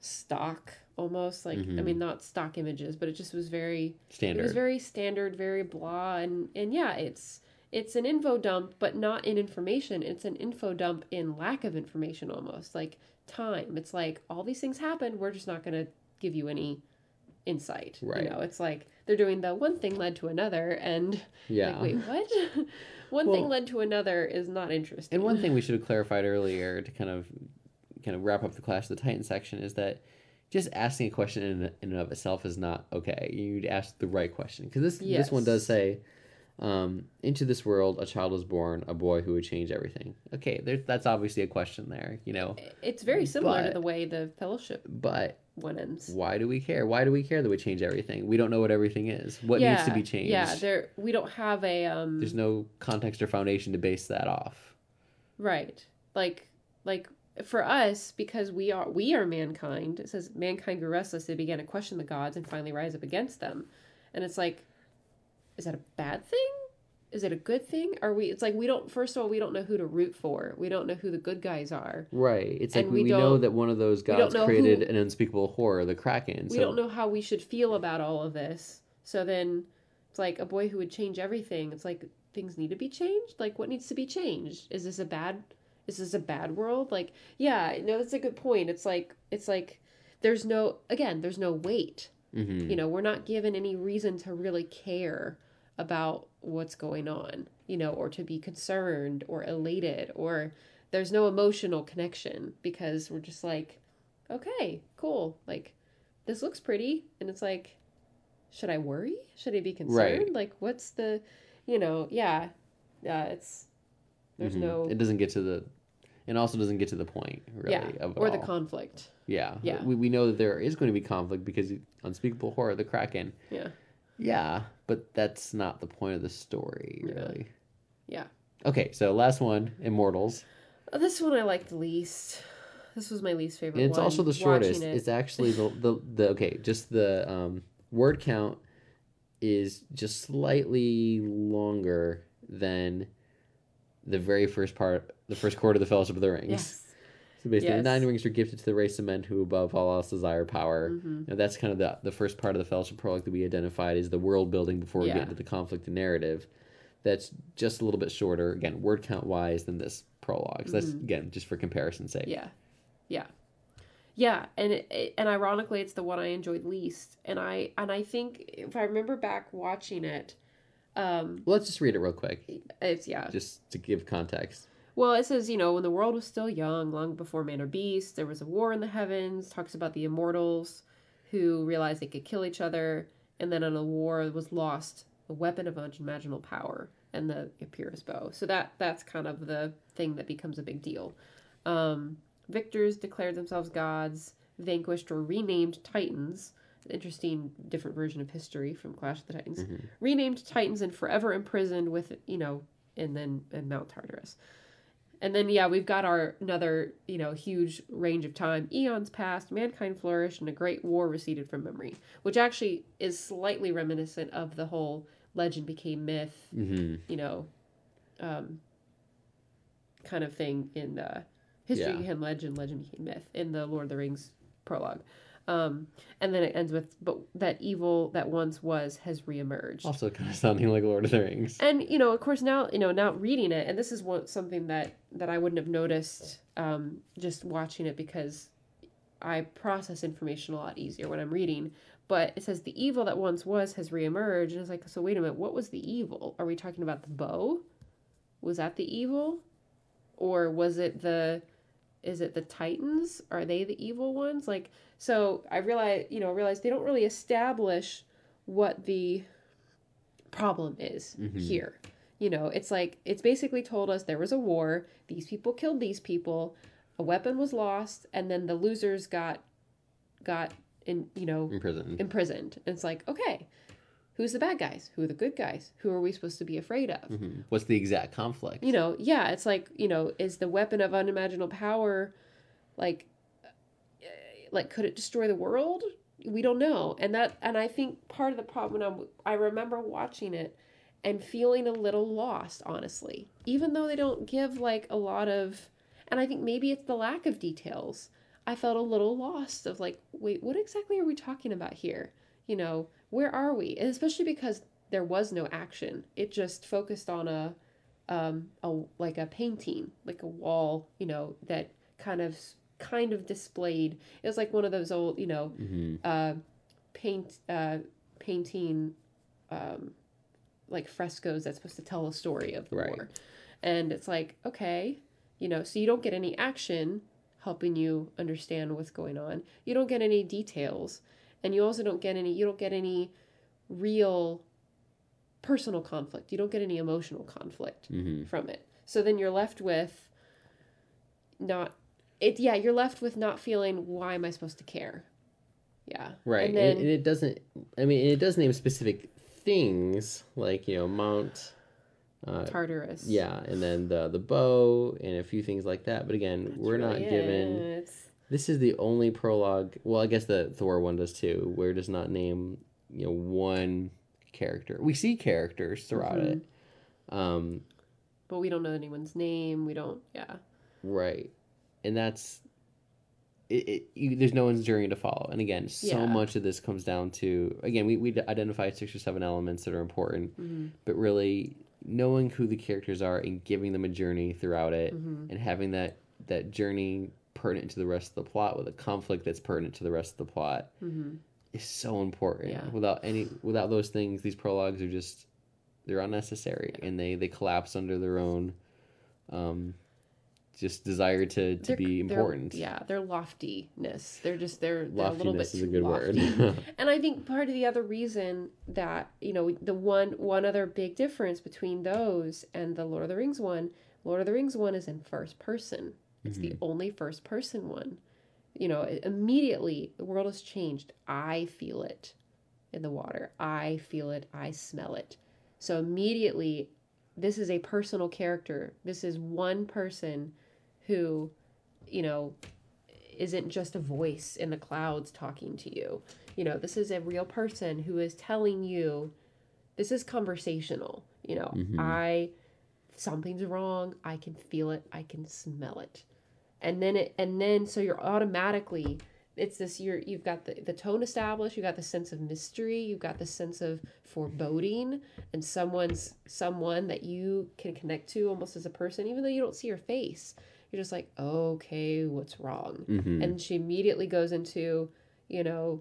stock almost like i
Mhm.
mean not stock images but it just was very
Standard.
it was very standard, very blah, and and yeah, it's it's an info dump, but not in information. It's an info dump in lack of information, almost like time. It's like all these things happened. We're just not going to give you any insight.
Right.
You know, it's like they're doing the one thing led to another, and
yeah.
like, wait, what? one
Well-
thing led to another is not interesting.
and one thing we should have clarified earlier to kind of kind of wrap up the Clash of the Titans section is that just asking a question in, in and of itself is not okay. You'd ask the right question because this this one does say, um, "Into this world, a child was born, a boy who would change everything." Okay, there, that's obviously a question there, you know.
it's very similar to the way the Fellowship
But
one ends.
why do we care? Why do we care that we change everything? We don't know what everything is. What needs to be changed?
Yeah, there we don't have a um
There's no context or foundation to base that off.
Right. Like like for us, because we are we are mankind, it says mankind grew restless, they began to question the gods and finally rise up against them. And it's like, is that a bad thing? Is it a good thing? Are we it's like we don't first of all, we don't know who to root for. We don't know who the good guys are.
Right. It's like
And
we,
we
we know that one of those gods created
who-
an unspeakable horror, the Kraken.
We don't know how we should feel about all of this. So then it's like a boy who would change everything. It's like things need to be changed. Like what needs to be changed? Is this a bad is this a bad world? Like yeah, no, that's a good point. It's like it's like there's no again, there's no weight.
Mhm.
You know, we're not given any reason to really care about what's going on, you know, or to be concerned or elated or there's no emotional connection because we're just like, okay, cool. Like this looks pretty and it's like should I worry? Should I be concerned?
Right.
Like what's the you know, yeah. Yeah, it's there's
Mhm.
no
It doesn't get to the. It also doesn't get to the point, really,
yeah, or the
all.
conflict.
yeah,
Yeah.
We, we know that there is going to be conflict because unspeakable horror, the Kraken.
Yeah.
Yeah, but that's not the point of the story, really.
Yeah.
Okay, so last one, Immortals.
Oh, this one I liked the least. This was my least favorite
And it's
one,
also the shortest.
it.
It's actually the, the the okay, just the um word count is just slightly longer than the very first part, the first quarter of the Fellowship of the Rings.
Yes.
So basically,
Yes.
the nine rings are gifted to the race of men who, above all else, desire power.
hmm
You know, that's kind of the the first part of the Fellowship prologue that we identified is the world building before we
Yeah.
get into the conflict and narrative. That's just a little bit shorter, again, word count wise, than this prologue. So that's
Mhm.
again just for comparison's sake.
Yeah, yeah, yeah. And it- and ironically, it's the one I enjoyed least. And I and I think if I remember back watching it, um,
Well, let's just read it real quick,
it's yeah.
just to give context.
Well, it says, you know, when the world was still young, long before man or beast, there was a war in the heavens. Talks about the immortals who realized they could kill each other, and then in a war was lost a weapon of unimaginable power and the Epirus bow. So that that's kind of the thing that becomes a big deal. Um, victors declared themselves gods, vanquished or renamed titans. Interesting, different version of history from Clash of the Titans.
Mhm.
Renamed titans and forever imprisoned with you know, and then in Mount Tartarus. And then yeah, we've got our another you know huge range of time. Eons passed, mankind flourished, and a great war receded from memory, which actually is slightly reminiscent of the whole legend became myth
hmm
you know, um, kind of thing in uh, history
Yeah.
became legend, legend became myth in the Lord of the Rings prologue. Um, and then it ends with, but that evil that once was has reemerged.
Also, kind of sounding like Lord of the Rings.
And you know, of course, now you know, now reading it, and this is what something that that I wouldn't have noticed um, just watching it because I process information a lot easier when I'm reading. But it says the evil that once was has reemerged, and it's like, so wait a minute, what was the evil? Are we talking about the bow? Was that the evil, or was it the? Is it the Titans? Are they the evil ones? Like, so I realize, you know, realize they don't really establish what the problem is
Mhm.
here. You know, it's like it's basically told us there was a war, these people killed these people, a weapon was lost, and then the losers got got in, you know,
Imprisoned.
imprisoned. And it's like, okay, who's the bad guys? Who are the good guys? Who are we supposed to be afraid of?
hmm What's the exact conflict?
You know, yeah, it's like, you know, is the weapon of unimaginable power like like could it destroy the world? We don't know. And that and I think part of the problem when I'm, I remember watching it and feeling a little lost, honestly. Even though they don't give like a lot of and I think maybe it's the lack of details. I felt a little lost of like, wait, what exactly are we talking about here? You know, where are we? And especially because there was no action. It just focused on a um a like a painting, like a wall, you know, that kind of kind of displayed. It was like one of those old, you know,
hmm
uh paint uh painting um like frescoes that's supposed to tell a story of the
Right.
war. And it's like, okay, you know, so you don't get any action helping you understand what's going on. You don't get any details and you also don't get any you don't get any real personal conflict. You don't get any emotional conflict
hmm
from it. So then you're left with not it yeah, you're left with not feeling why am I supposed to care? Yeah.
Right.
And
And,
then
and it doesn't, I mean, it does name specific things like, you know, Mount. Uh,
Tartarus.
yeah, and then the the bow and a few things like that. But again, we're not given. This is the only prologue. Well, I guess the Thor one does too, where it does not name you know one character. We see characters throughout
Mhm.
it. Um,
But we don't know anyone's name. We don't yeah.
right, and that's it. it you, there's no one's journey to follow. And again, so
Yeah.
much of this comes down to again we we identified six or seven elements that are important,
Mhm.
but really knowing who the characters are and giving them a journey throughout it,
Mhm.
and having that that journey pertinent to the rest of the plot with a conflict that's pertinent to the rest of the plot
Mhm.
is so important.
Yeah.
Without any without those things, these prologues are just they're unnecessary and they they collapse under their own um just desire to to
They're-
be
they're-
important.
yeah, their loftiness. They're just they're, they're a little bit
Loftiness is a good
lofty.
word.
And I think part of the other reason that you know the one one other big difference between those and the Lord of the Rings one, Lord of the Rings one is in first person. It's the mm-hmm. only first person one. You know, immediately the world has changed. I feel it in the water. I feel it. I smell it. So immediately, this is a personal character. This is one person who, you know, isn't just a voice in the clouds talking to you. You know, this is a real person who is telling you this is conversational. You know,
Mhm.
I something's wrong, I can feel it, I can smell it. And then it and then so you're automatically it's this you're you've got the, the tone established, you've got the sense of mystery, you've got the sense of foreboding and someone's someone that you can connect to almost as a person, even though you don't see her face. You're just like, okay, what's wrong?
Mhm.
and she immediately goes into you know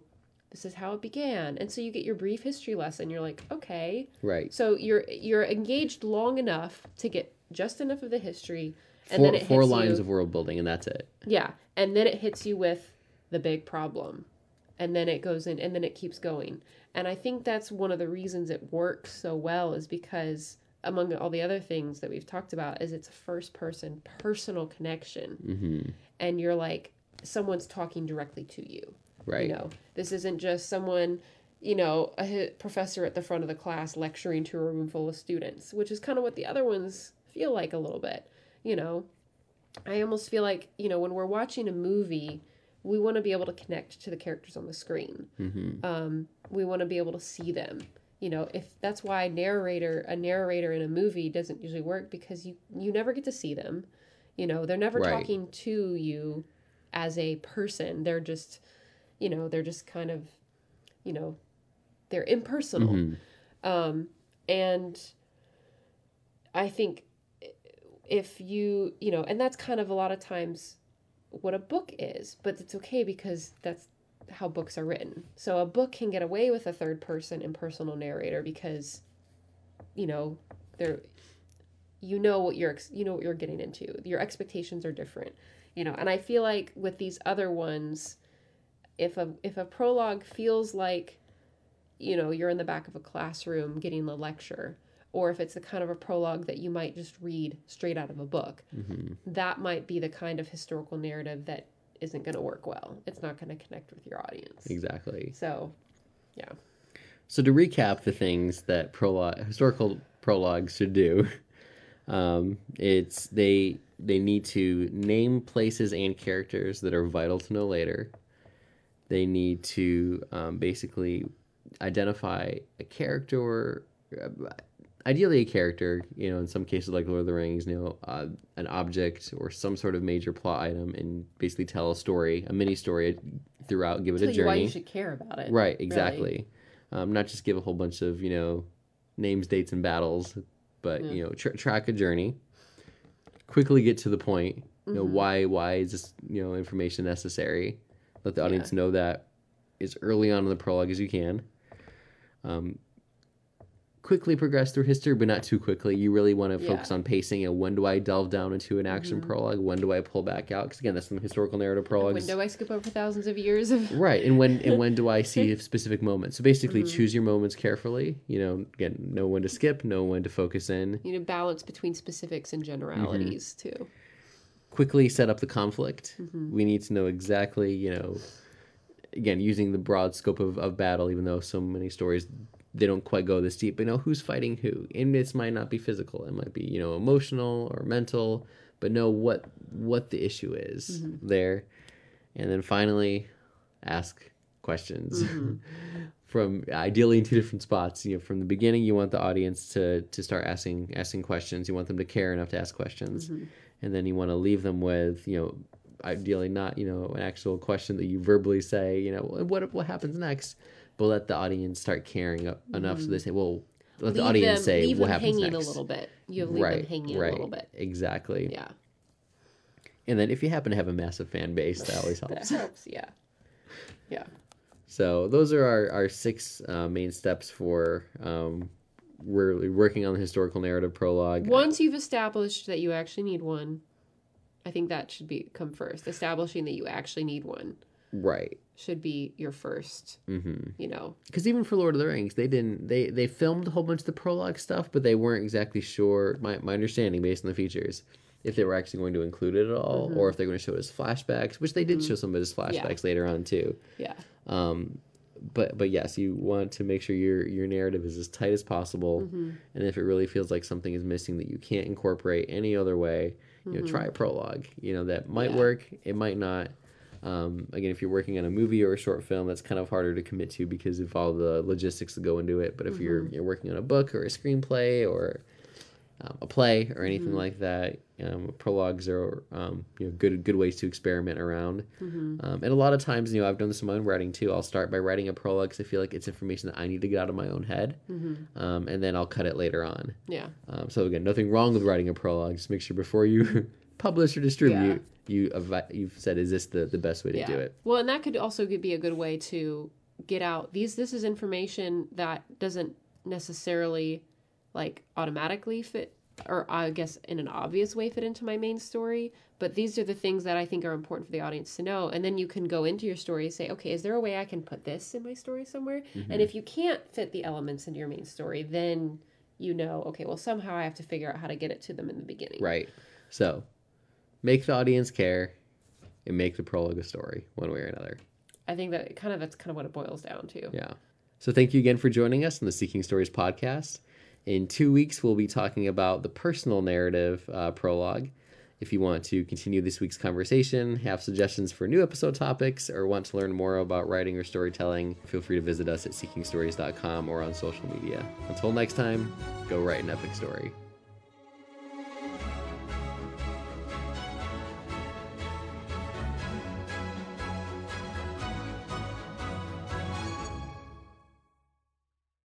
this is how it began and so you get your brief history lesson you're like okay
right.
so you're you're engaged long enough to get just enough of the history and
four
then it
four lines
you,
of world building and that's it.
yeah and then it hits you with the big problem and then it goes in and then it keeps going And I think that's one of the reasons it works so well is because among all the other things that we've talked about is it's a first person personal connection
Mm-hmm.
and you're like someone's talking directly to you.
Right.
You know, this isn't just someone, you know, a professor at the front of the class lecturing to a room full of students, which is kind of what the other ones feel like a little bit. You know, I almost feel like, you know, when we're watching a movie, we want to be able to connect to the characters on the screen.
Mm-hmm.
Um, we want to be able to see them. You know, if that's why narrator a narrator in a movie doesn't usually work because you you never get to see them. You know, they're never
Right.
talking to you as a person. They're just, you know, they're just kind of, you know, they're impersonal.
Mhm.
Um, and I think if you, you know, and that's kind of a lot of times what a book is, but it's okay because that's how books are written. So a book can get away with a third person impersonal narrator because, you know, they're, you know what you're, you know what you're getting into. Your expectations are different, you know, and I feel like with these other ones, if a if a prologue feels like you know you're in the back of a classroom getting the lecture or if it's the kind of a prologue that you might just read straight out of a book
Mm-hmm.
that might be the kind of historical narrative that isn't going to work well it's not going to connect with your audience
Exactly.
so yeah.
So to recap the things that prologue historical prologues should do, um, it's they they need to name places and characters that are vital to know later. They need to um, basically identify a character, uh, ideally a character. You know, in some cases like Lord of the Rings, you know, uh, an object or some sort of major plot item, and basically tell a story, a mini story throughout. Give it
tell
a
you why
journey.
you should care about it
Right, exactly. Um, not just give a whole bunch of you know names, dates, and battles, but
Yeah.
you know tra- track a journey. Quickly get to the point. You know
Mhm.
why why is this you know information necessary? Let the audience know that as early on in the prologue as you can. Um, quickly progress through history, but not too quickly. You really want to
Yeah.
focus on pacing and when do I delve down into an action
Mhm.
prologue? When do I pull back out? Because again, that's some historical narrative prologues.
when do i skip over thousands of years of
Right, and when and when do I see specific moments? So basically,
Mhm.
choose your moments carefully. You know, again, know when to skip, know when to focus in.
you know balance between specifics and generalities too
Quickly set up the conflict.
Mhm.
We need to know exactly, you know, again, using the broad scope of, of battle. Even though so many stories they don't quite go this deep, but know who's fighting who. And this might not be physical; it might be you know emotional or mental. But know what what the issue is
Mhm.
there, and then finally, ask questions.
Mhm.
from ideally in two different spots. You know, from the beginning, you want the audience to to start asking asking questions. You want them to care enough to ask questions,
Mhm.
and then you want to leave them with you know, ideally not you know an actual question that you verbally say. You know, what what happens next, but let the audience start caring up enough so they say, well, let the audience
them-
say
leave
what happens
hanging
next.
a little bit you leave
right,
them hanging
right,
a little bit
exactly.
yeah
And then if you happen to have a massive fan base, that always
that
helps.
helps yeah yeah
So those are our, our six uh, main steps for um, we're working on the historical narrative prologue.
Once you've established that you actually need one, I think that should be come first. Establishing that you actually need one
Right.
should be your first,
Mm-hmm.
you know.
Because even for Lord of the Rings, they didn't they they filmed a whole bunch of the prologue stuff, but they weren't exactly sure. My my understanding, based on the features, if they were actually going to include it at all,
Mhm.
or if they're going to show it as flashbacks, which they did
Mhm.
show some of as flashbacks later on too.
Yeah.
Um, but but yes, you want to make sure your your narrative is as tight as possible,
hmm
and if it really feels like something is missing that you can't incorporate any other way, you know,
Mhm.
try a prologue. You know that might
Yeah.
work, it might not. Um, again, if you're working on a movie or a short film, that's kind of harder to commit to because of all the logistics that go into it. But if you're
Mm-hmm.
you're working on a book or a screenplay or um, a play or anything
Mhm.
like that, um, prologues are um, you know good good ways to experiment around.
hmm
Um, and a lot of times, you know, I've done this in my own writing too. I'll start by writing a prologue because I feel like it's information that I need to get out of my own head,
hmm
um, and then I'll cut it later on.
Yeah.
Um, so again, nothing wrong with writing a prologue. Just make sure before you publish or distribute, you evi- you've said, is this the, the best way to
yeah.
do it?
Well, and that could also be a good way to get out these. This is information that doesn't necessarily like automatically fit or I guess in an obvious way fit into my main story, but these are the things that I think are important for the audience to know. And then you can go into your story and say, okay, is there a way I can put this in my story somewhere?
Mm-hmm.
And if you can't fit the elements into your main story, then you know, okay, well, somehow I have to figure out how to get it to them in the beginning.
Right. So make the audience care and make the prologue a story one way or another.
I think that kind of that's kind of what it boils down to.
Yeah. So thank you again for joining us on the Seeking Stories podcast. In two weeks, we'll be talking about the personal narrative uh, prologue. If you want to continue this week's conversation, have suggestions for new episode topics, or want to learn more about writing or storytelling, feel free to visit us at seekingstories.com or on social media. Until next time, go write an epic story.